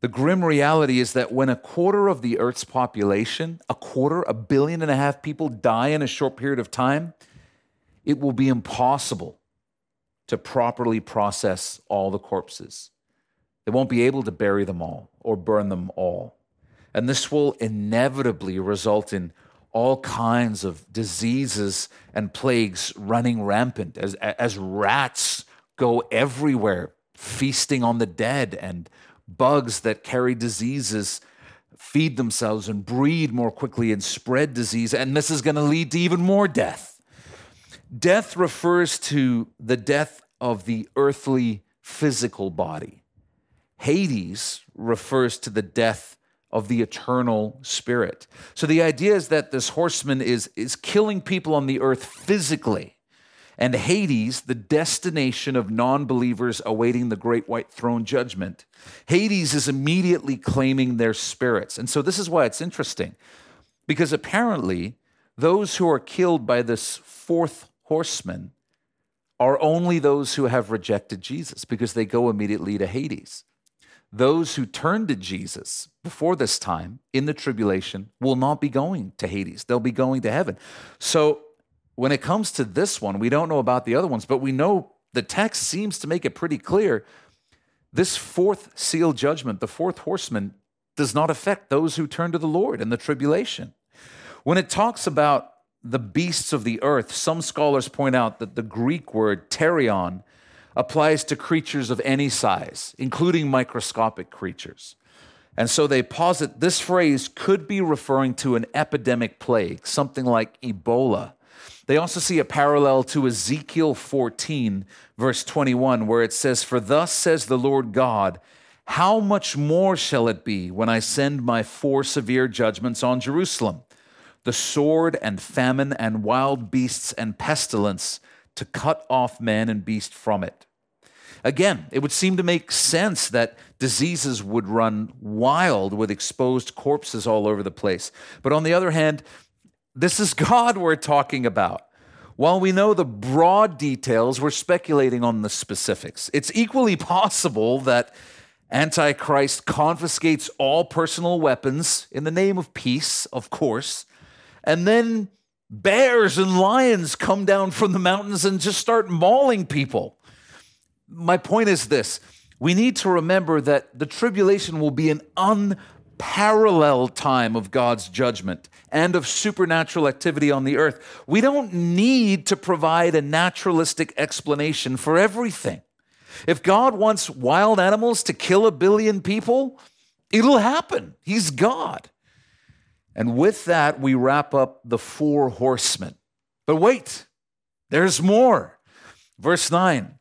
A: The grim reality is that when a quarter of the Earth's population, a quarter, a billion and a half people die in a short period of time, it will be impossible to properly process all the corpses. They won't be able to bury them all or burn them all. And this will inevitably result in all kinds of diseases and plagues running rampant as, as rats go everywhere, feasting on the dead, and bugs that carry diseases feed themselves and breed more quickly and spread disease. And this is going to lead to even more death. Death refers to the death of the earthly physical body. Hades refers to the death of the eternal spirit. So the idea is that this horseman is, is killing people on the earth physically, and Hades, the destination of non believers awaiting the great white throne judgment, Hades is immediately claiming their spirits. And so this is why it's interesting, because apparently those who are killed by this fourth horseman are only those who have rejected Jesus, because they go immediately to Hades those who turn to Jesus before this time in the tribulation will not be going to Hades. They'll be going to heaven. So when it comes to this one, we don't know about the other ones, but we know the text seems to make it pretty clear. This fourth seal judgment, the fourth horseman, does not affect those who turn to the Lord in the tribulation. When it talks about the beasts of the earth, some scholars point out that the Greek word therion applies to creatures of any size, including microscopic creatures. And so they posit this phrase could be referring to an epidemic plague, something like Ebola. They also see a parallel to Ezekiel 14, verse 21, where it says, For thus says the Lord God, how much more shall it be when I send my four severe judgments on Jerusalem? The sword and famine and wild beasts and pestilence to cut off man and beast from it. Again, it would seem to make sense that diseases would run wild with exposed corpses all over the place. But on the other hand, this is God we're talking about. While we know the broad details, we're speculating on the specifics. It's equally possible that Antichrist confiscates all personal weapons in the name of peace, of course, and then bears and lions come down from the mountains and just start mauling people my point is this we need to remember that the tribulation will be an unparalleled time of God's judgment and of supernatural activity on the earth. We don't need to provide a naturalistic explanation for everything. If God wants wild animals to kill a billion people, it'll happen. He's God. And with that, we wrap up the four horsemen. But wait, there's more. Verse 9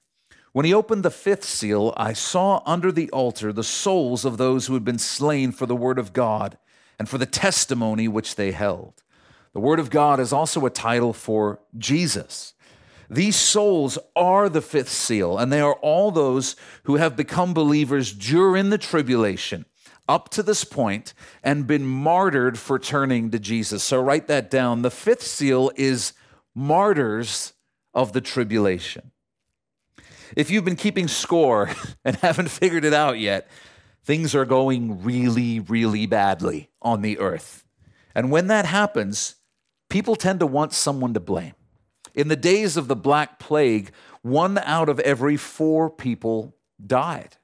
A: when he opened the fifth seal, I saw under the altar the souls of those who had been slain for the word of God and for the testimony which they held. The word of God is also a title for Jesus. These souls are the fifth seal, and they are all those who have become believers during the tribulation up to this point and been martyred for turning to Jesus. So write that down. The fifth seal is martyrs of the tribulation. If you've been keeping score and haven't figured it out yet, things are going really, really badly on the earth. And when that happens, people tend to want someone to blame. In the days of the Black Plague, one out of every four people died.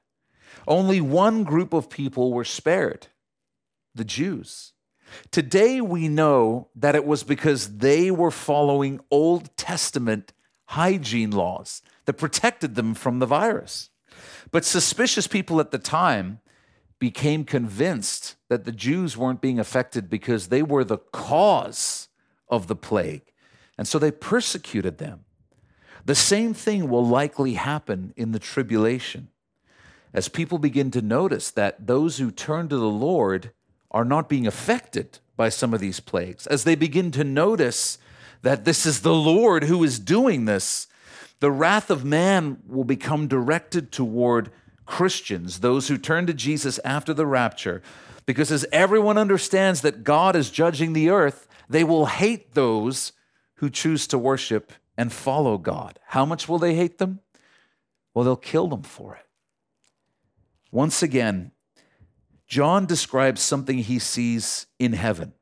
A: Only one group of people were spared the Jews. Today we know that it was because they were following Old Testament hygiene laws that protected them from the virus. But suspicious people at the time became convinced that the Jews weren't being affected because they were the cause of the plague. And so they persecuted them. The same thing will likely happen in the tribulation. As people begin to notice that those who turn to the Lord are not being affected by some of these plagues, as they begin to notice that this is the Lord who is doing this, the wrath of man will become directed toward Christians, those who turn to Jesus after the rapture, because as everyone understands that God is judging the earth, they will hate those who choose to worship and follow God. How much will they hate them? Well, they'll kill them for it. Once again, John describes something he sees in heaven.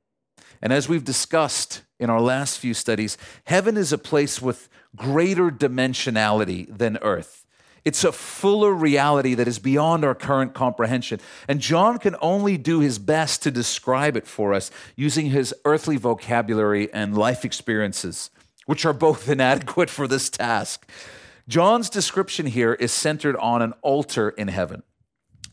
A: And as we've discussed in our last few studies, heaven is a place with greater dimensionality than earth. It's a fuller reality that is beyond our current comprehension. And John can only do his best to describe it for us using his earthly vocabulary and life experiences, which are both inadequate for this task. John's description here is centered on an altar in heaven.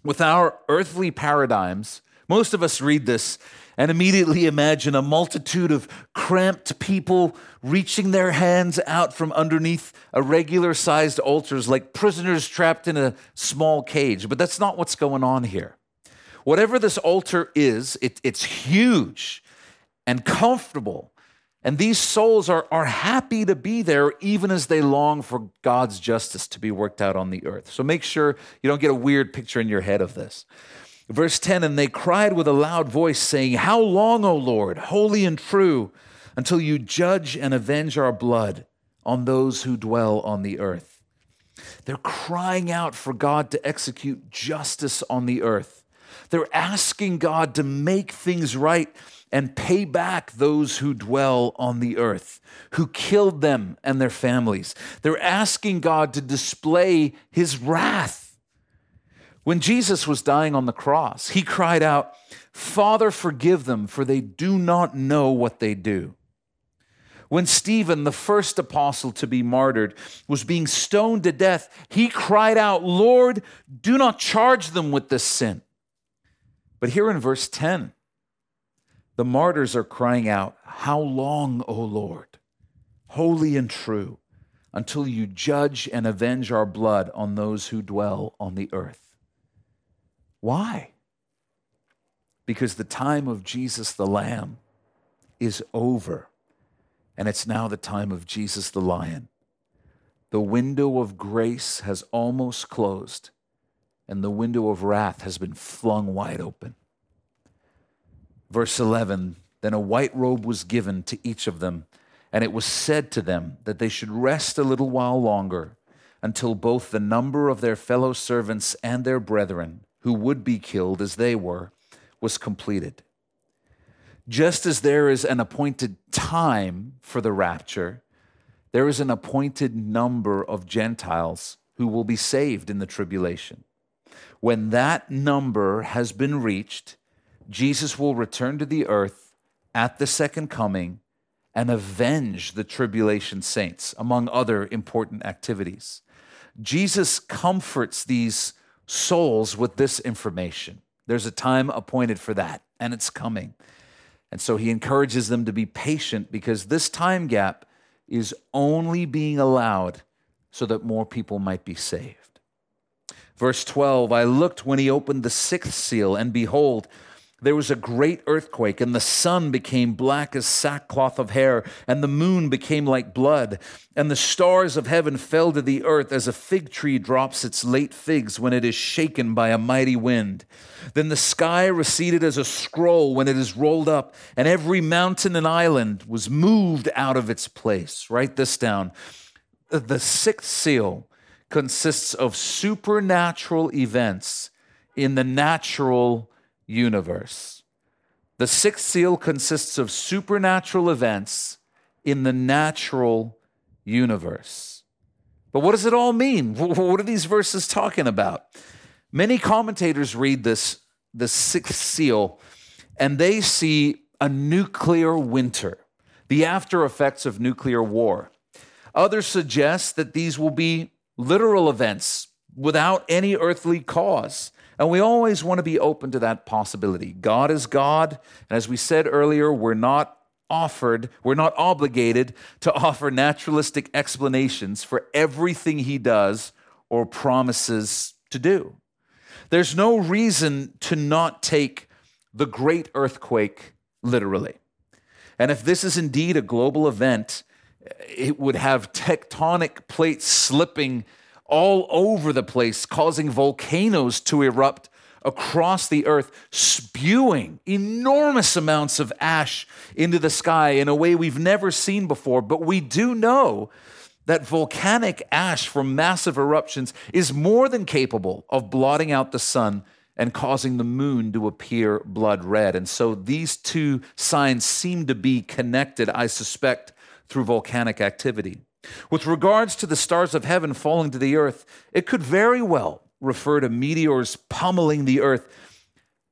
A: With our earthly paradigms, most of us read this and immediately imagine a multitude of cramped people reaching their hands out from underneath irregular sized altars like prisoners trapped in a small cage. But that's not what's going on here. Whatever this altar is, it, it's huge and comfortable. And these souls are, are happy to be there even as they long for God's justice to be worked out on the earth. So make sure you don't get a weird picture in your head of this. Verse 10 And they cried with a loud voice, saying, How long, O Lord, holy and true, until you judge and avenge our blood on those who dwell on the earth? They're crying out for God to execute justice on the earth. They're asking God to make things right and pay back those who dwell on the earth, who killed them and their families. They're asking God to display his wrath when Jesus was dying on the cross, he cried out, Father, forgive them, for they do not know what they do. When Stephen, the first apostle to be martyred, was being stoned to death, he cried out, Lord, do not charge them with this sin. But here in verse 10, the martyrs are crying out, How long, O Lord, holy and true, until you judge and avenge our blood on those who dwell on the earth? Why? Because the time of Jesus the Lamb is over, and it's now the time of Jesus the Lion. The window of grace has almost closed, and the window of wrath has been flung wide open. Verse 11 Then a white robe was given to each of them, and it was said to them that they should rest a little while longer until both the number of their fellow servants and their brethren who would be killed as they were, was completed. Just as there is an appointed time for the rapture, there is an appointed number of Gentiles who will be saved in the tribulation. When that number has been reached, Jesus will return to the earth at the second coming and avenge the tribulation saints, among other important activities. Jesus comforts these souls with this information. There's a time appointed for that, and it's coming. And so he encourages them to be patient because this time gap is only being allowed so that more people might be saved. Verse 12 I looked when he opened the sixth seal, and behold, there was a great earthquake, and the sun became black as sackcloth of hair, and the moon became like blood, and the stars of heaven fell to the earth as a fig tree drops its late figs when it is shaken by a mighty wind. Then the sky receded as a scroll when it is rolled up, and every mountain and island was moved out of its place. Write this down. The sixth seal consists of supernatural events in the natural universe. The sixth seal consists of supernatural events in the natural universe. But what does it all mean? What are these verses talking about? Many commentators read this, the sixth seal, and they see a nuclear winter, the after effects of nuclear war. Others suggest that these will be literal events without any earthly cause. And we always want to be open to that possibility. God is God. And as we said earlier, we're not offered, we're not obligated to offer naturalistic explanations for everything he does or promises to do. There's no reason to not take the great earthquake literally. And if this is indeed a global event, it would have tectonic plates slipping all over the place, causing volcanoes to erupt across the earth, spewing enormous amounts of ash into the sky in a way we've never seen before. But we do know that volcanic ash from massive eruptions is more than capable of blotting out the sun and causing the moon to appear blood red. And so these two signs seem to be connected, I suspect, through volcanic activity. With regards to the stars of heaven falling to the earth, it could very well refer to meteors pummeling the earth.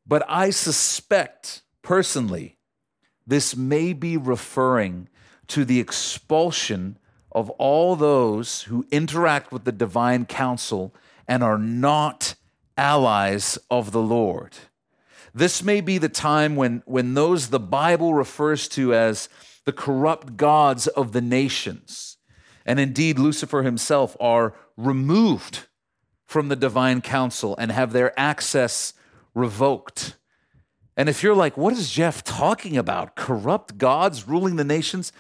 A: But I suspect, personally, this may be referring to the expulsion of all those who interact with the divine council and are not allies of the Lord. This may be the time when, when those the Bible refers to as the corrupt gods of the nations, and indeed Lucifer himself, are removed from the divine council and have their access revoked. And if you're like, what is Jeff talking about? Corrupt gods ruling the nations?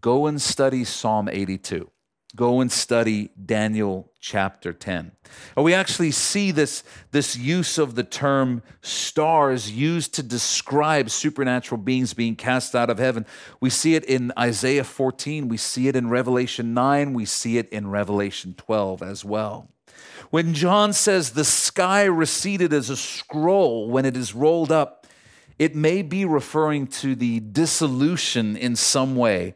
A: Go and study Psalm 82. Go and study Daniel chapter 10. And we actually see this, this use of the term stars used to describe supernatural beings being cast out of heaven. We see it in Isaiah 14, we see it in Revelation 9, we see it in Revelation 12 as well. When John says the sky receded as a scroll when it is rolled up, it may be referring to the dissolution in some way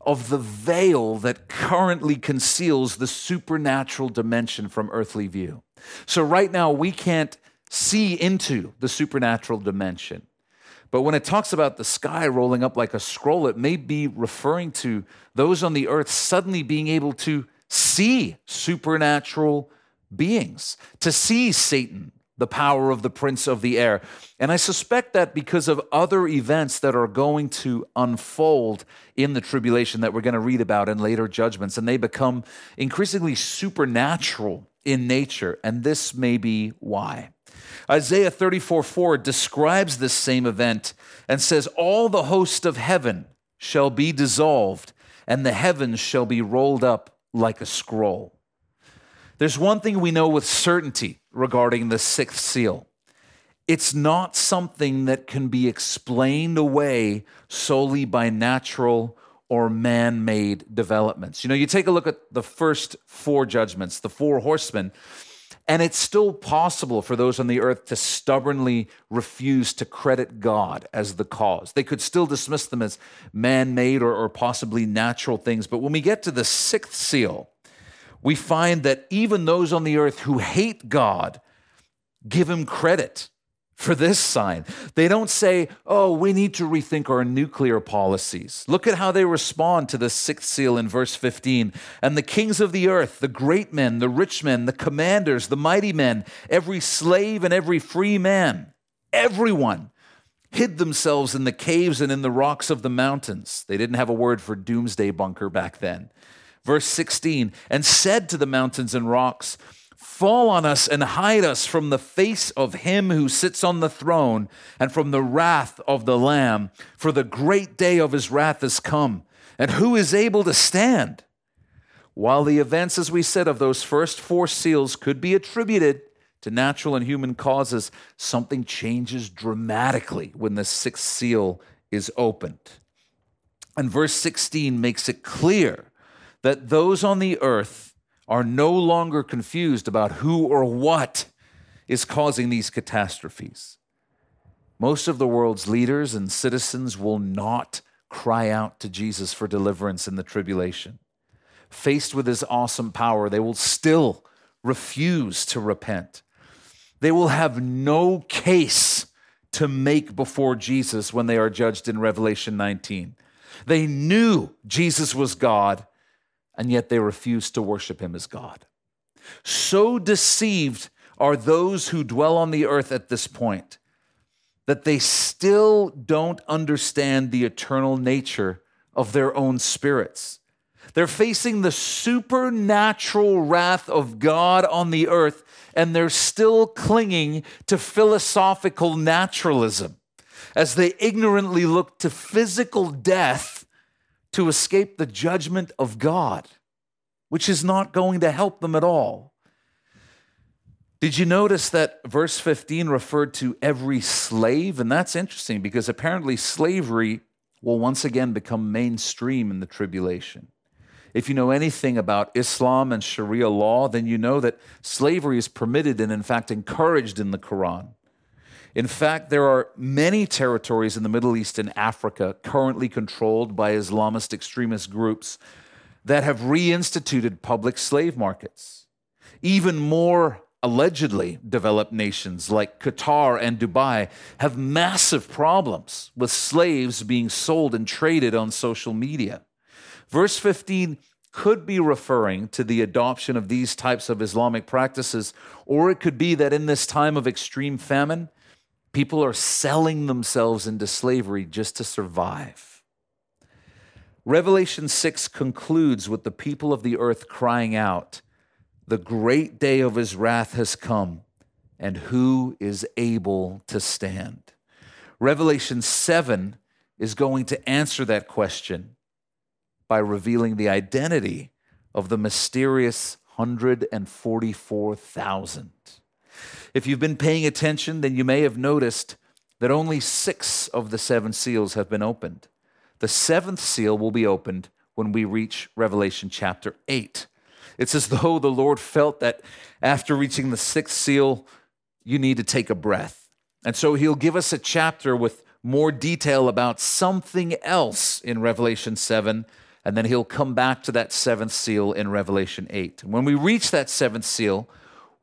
A: of the veil that currently conceals the supernatural dimension from earthly view. So, right now, we can't see into the supernatural dimension. But when it talks about the sky rolling up like a scroll, it may be referring to those on the earth suddenly being able to see supernatural beings, to see Satan, the power of the prince of the air. And I suspect that because of other events that are going to unfold in the tribulation that we're going to read about in later judgments, and they become increasingly supernatural in nature. And this may be why. Isaiah 34 4 describes this same event and says, All the host of heaven shall be dissolved, and the heavens shall be rolled up like a scroll. There's one thing we know with certainty regarding the sixth seal it's not something that can be explained away solely by natural or man made developments. You know, you take a look at the first four judgments, the four horsemen, and it's still possible for those on the earth to stubbornly refuse to credit God as the cause. They could still dismiss them as man made or, or possibly natural things. But when we get to the sixth seal, we find that even those on the earth who hate God give him credit for this sign. They don't say, oh, we need to rethink our nuclear policies. Look at how they respond to the sixth seal in verse 15. And the kings of the earth, the great men, the rich men, the commanders, the mighty men, every slave and every free man, everyone hid themselves in the caves and in the rocks of the mountains. They didn't have a word for doomsday bunker back then. Verse 16, and said to the mountains and rocks, Fall on us and hide us from the face of him who sits on the throne and from the wrath of the Lamb, for the great day of his wrath has come. And who is able to stand? While the events, as we said, of those first four seals could be attributed to natural and human causes, something changes dramatically when the sixth seal is opened. And verse 16 makes it clear that those on the earth are no longer confused about who or what is causing these catastrophes. Most of the world's leaders and citizens will not cry out to Jesus for deliverance in the tribulation. Faced with his awesome power, they will still refuse to repent. They will have no case to make before Jesus when they are judged in Revelation 19. They knew Jesus was God, and yet they refuse to worship him as God. So deceived are those who dwell on the earth at this point that they still don't understand the eternal nature of their own spirits. They're facing the supernatural wrath of God on the earth, and they're still clinging to philosophical naturalism as they ignorantly look to physical death to escape the judgment of God, which is not going to help them at all. Did you notice that verse 15 referred to every slave? And that's interesting because apparently slavery will once again become mainstream in the tribulation. If you know anything about Islam and Sharia law, then you know that slavery is permitted and, in fact, encouraged in the Quran. In fact, there are many territories in the Middle East and Africa currently controlled by Islamist extremist groups that have reinstituted public slave markets. Even more allegedly developed nations like Qatar and Dubai have massive problems with slaves being sold and traded on social media. Verse 15 could be referring to the adoption of these types of Islamic practices, or it could be that in this time of extreme famine, people are selling themselves into slavery just to survive. Revelation 6 concludes with the people of the earth crying out, The great day of his wrath has come, and who is able to stand? Revelation 7 is going to answer that question by revealing the identity of the mysterious 144,000. If you've been paying attention, then you may have noticed that only six of the seven seals have been opened. The seventh seal will be opened when we reach Revelation chapter 8. It's as though the Lord felt that after reaching the sixth seal, you need to take a breath. And so he'll give us a chapter with more detail about something else in Revelation 7 and then he'll come back to that seventh seal in Revelation 8. When we reach that seventh seal,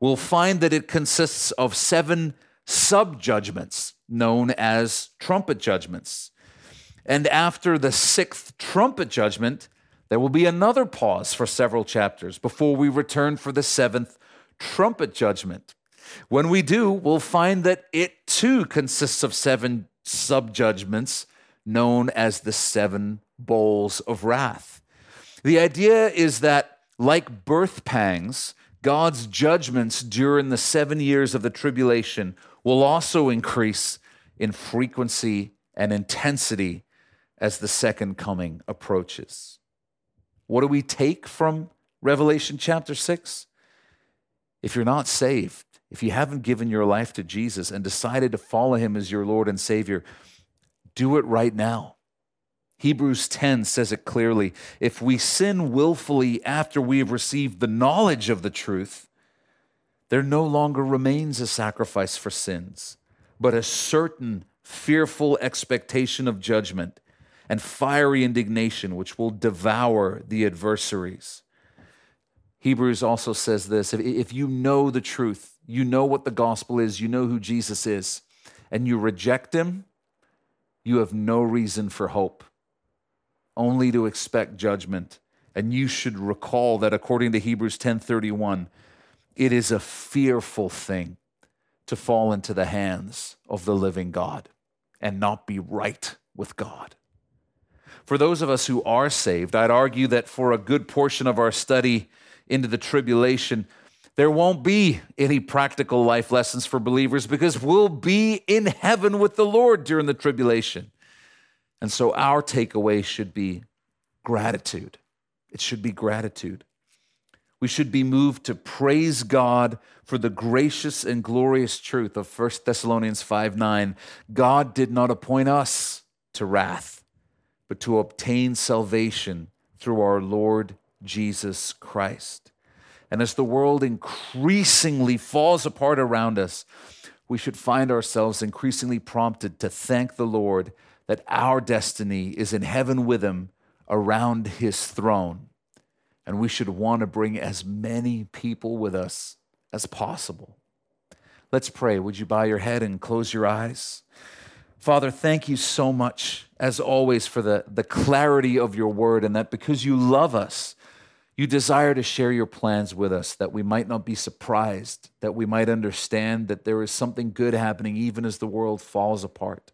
A: we'll find that it consists of seven sub judgments known as trumpet judgments. And after the sixth trumpet judgment, there will be another pause for several chapters before we return for the seventh trumpet judgment. When we do, we'll find that it too consists of seven sub judgments known as the seven bowls of wrath. The idea is that, like birth pangs, God's judgments during the seven years of the tribulation will also increase in frequency and intensity as the second coming approaches. What do we take from Revelation chapter 6? If you're not saved, if you haven't given your life to Jesus and decided to follow him as your Lord and Savior, do it right now. Hebrews 10 says it clearly. If we sin willfully after we have received the knowledge of the truth, there no longer remains a sacrifice for sins, but a certain fearful expectation of judgment and fiery indignation which will devour the adversaries. Hebrews also says this if you know the truth, you know what the gospel is, you know who Jesus is, and you reject him, you have no reason for hope only to expect judgment. And you should recall that according to Hebrews 10:31, it is a fearful thing to fall into the hands of the living God and not be right with God. For those of us who are saved, I'd argue that for a good portion of our study into the tribulation, there won't be any practical life lessons for believers because we'll be in heaven with the Lord during the tribulation. And so our takeaway should be gratitude. It should be gratitude. We should be moved to praise God for the gracious and glorious truth of 1 Thessalonians 5 9. God did not appoint us to wrath, but to obtain salvation through our Lord Jesus Christ. And as the world increasingly falls apart around us, we should find ourselves increasingly prompted to thank the Lord that our destiny is in heaven with Him around His throne. And we should want to bring as many people with us as possible. Let's pray. Would you bow your head and close your eyes? Father, thank you so much, as always, for the, the clarity of your word, and that because you love us, you desire to share your plans with us, that we might not be surprised, that we might understand that there is something good happening even as the world falls apart.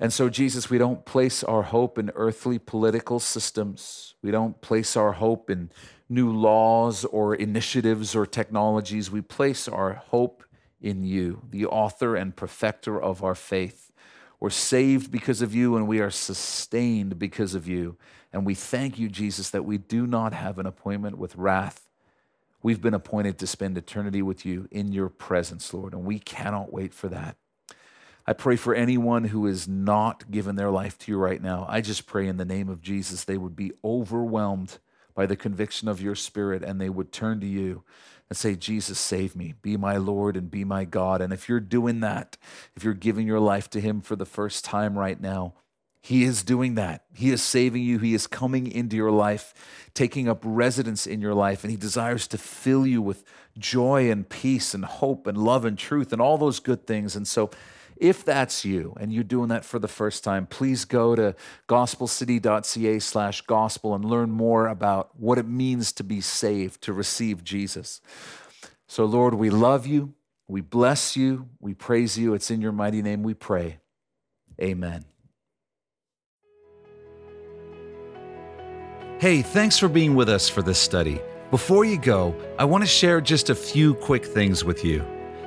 A: And so, Jesus, we don't place our hope in earthly political systems. We don't place our hope in new laws or initiatives or technologies. We place our hope in you, the author and perfecter of our faith. We're saved because of you and we are sustained because of you. And we thank you, Jesus, that we do not have an appointment with wrath. We've been appointed to spend eternity with you in your presence, Lord, and we cannot wait for that. I pray for anyone who is not given their life to you right now. I just pray in the name of Jesus they would be overwhelmed by the conviction of your spirit and they would turn to you and say, Jesus, save me, be my Lord and be my God. And if you're doing that, if you're giving your life to Him for the first time right now, He is doing that. He is saving you. He is coming into your life, taking up residence in your life, and He desires to fill you with joy and peace and hope and love and truth and all those good things. And so, if that's you and you're doing that for the first time, please go to gospelcity.ca slash gospel and learn more about what it means to be saved, to receive Jesus. So, Lord, we love you. We bless you. We praise you. It's in your mighty name we pray. Amen. Hey, thanks for being with us for this study. Before you go, I want to share just a few quick things with you.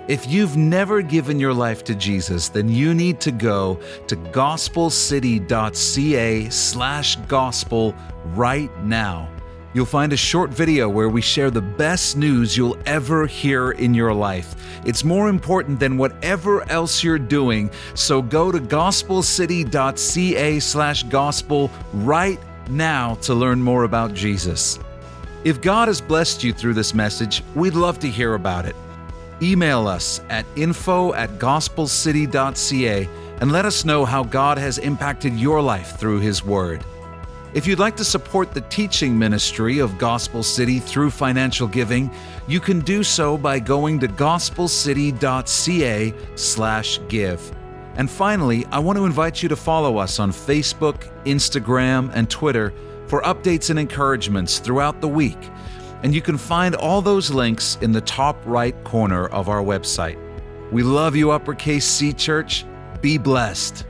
A: If you've never given your life to Jesus, then you need to go to gospelcity.ca slash gospel right now. You'll find a short video where we share the best news you'll ever hear in your life. It's more important than whatever else you're doing, so go to gospelcity.ca slash gospel right now to learn more about Jesus. If God has blessed you through this message, we'd love to hear about it. Email us at info at gospelcity.ca and let us know how God has impacted your life through His Word. If you'd like to support the teaching ministry of Gospel City through financial giving, you can do so by going to gospelcity.ca/give. And finally, I want to invite you to follow us on Facebook, Instagram, and Twitter for updates and encouragements throughout the week and you can find all those links in the top right corner of our website. We love you, Uppercase C Church. Be blessed.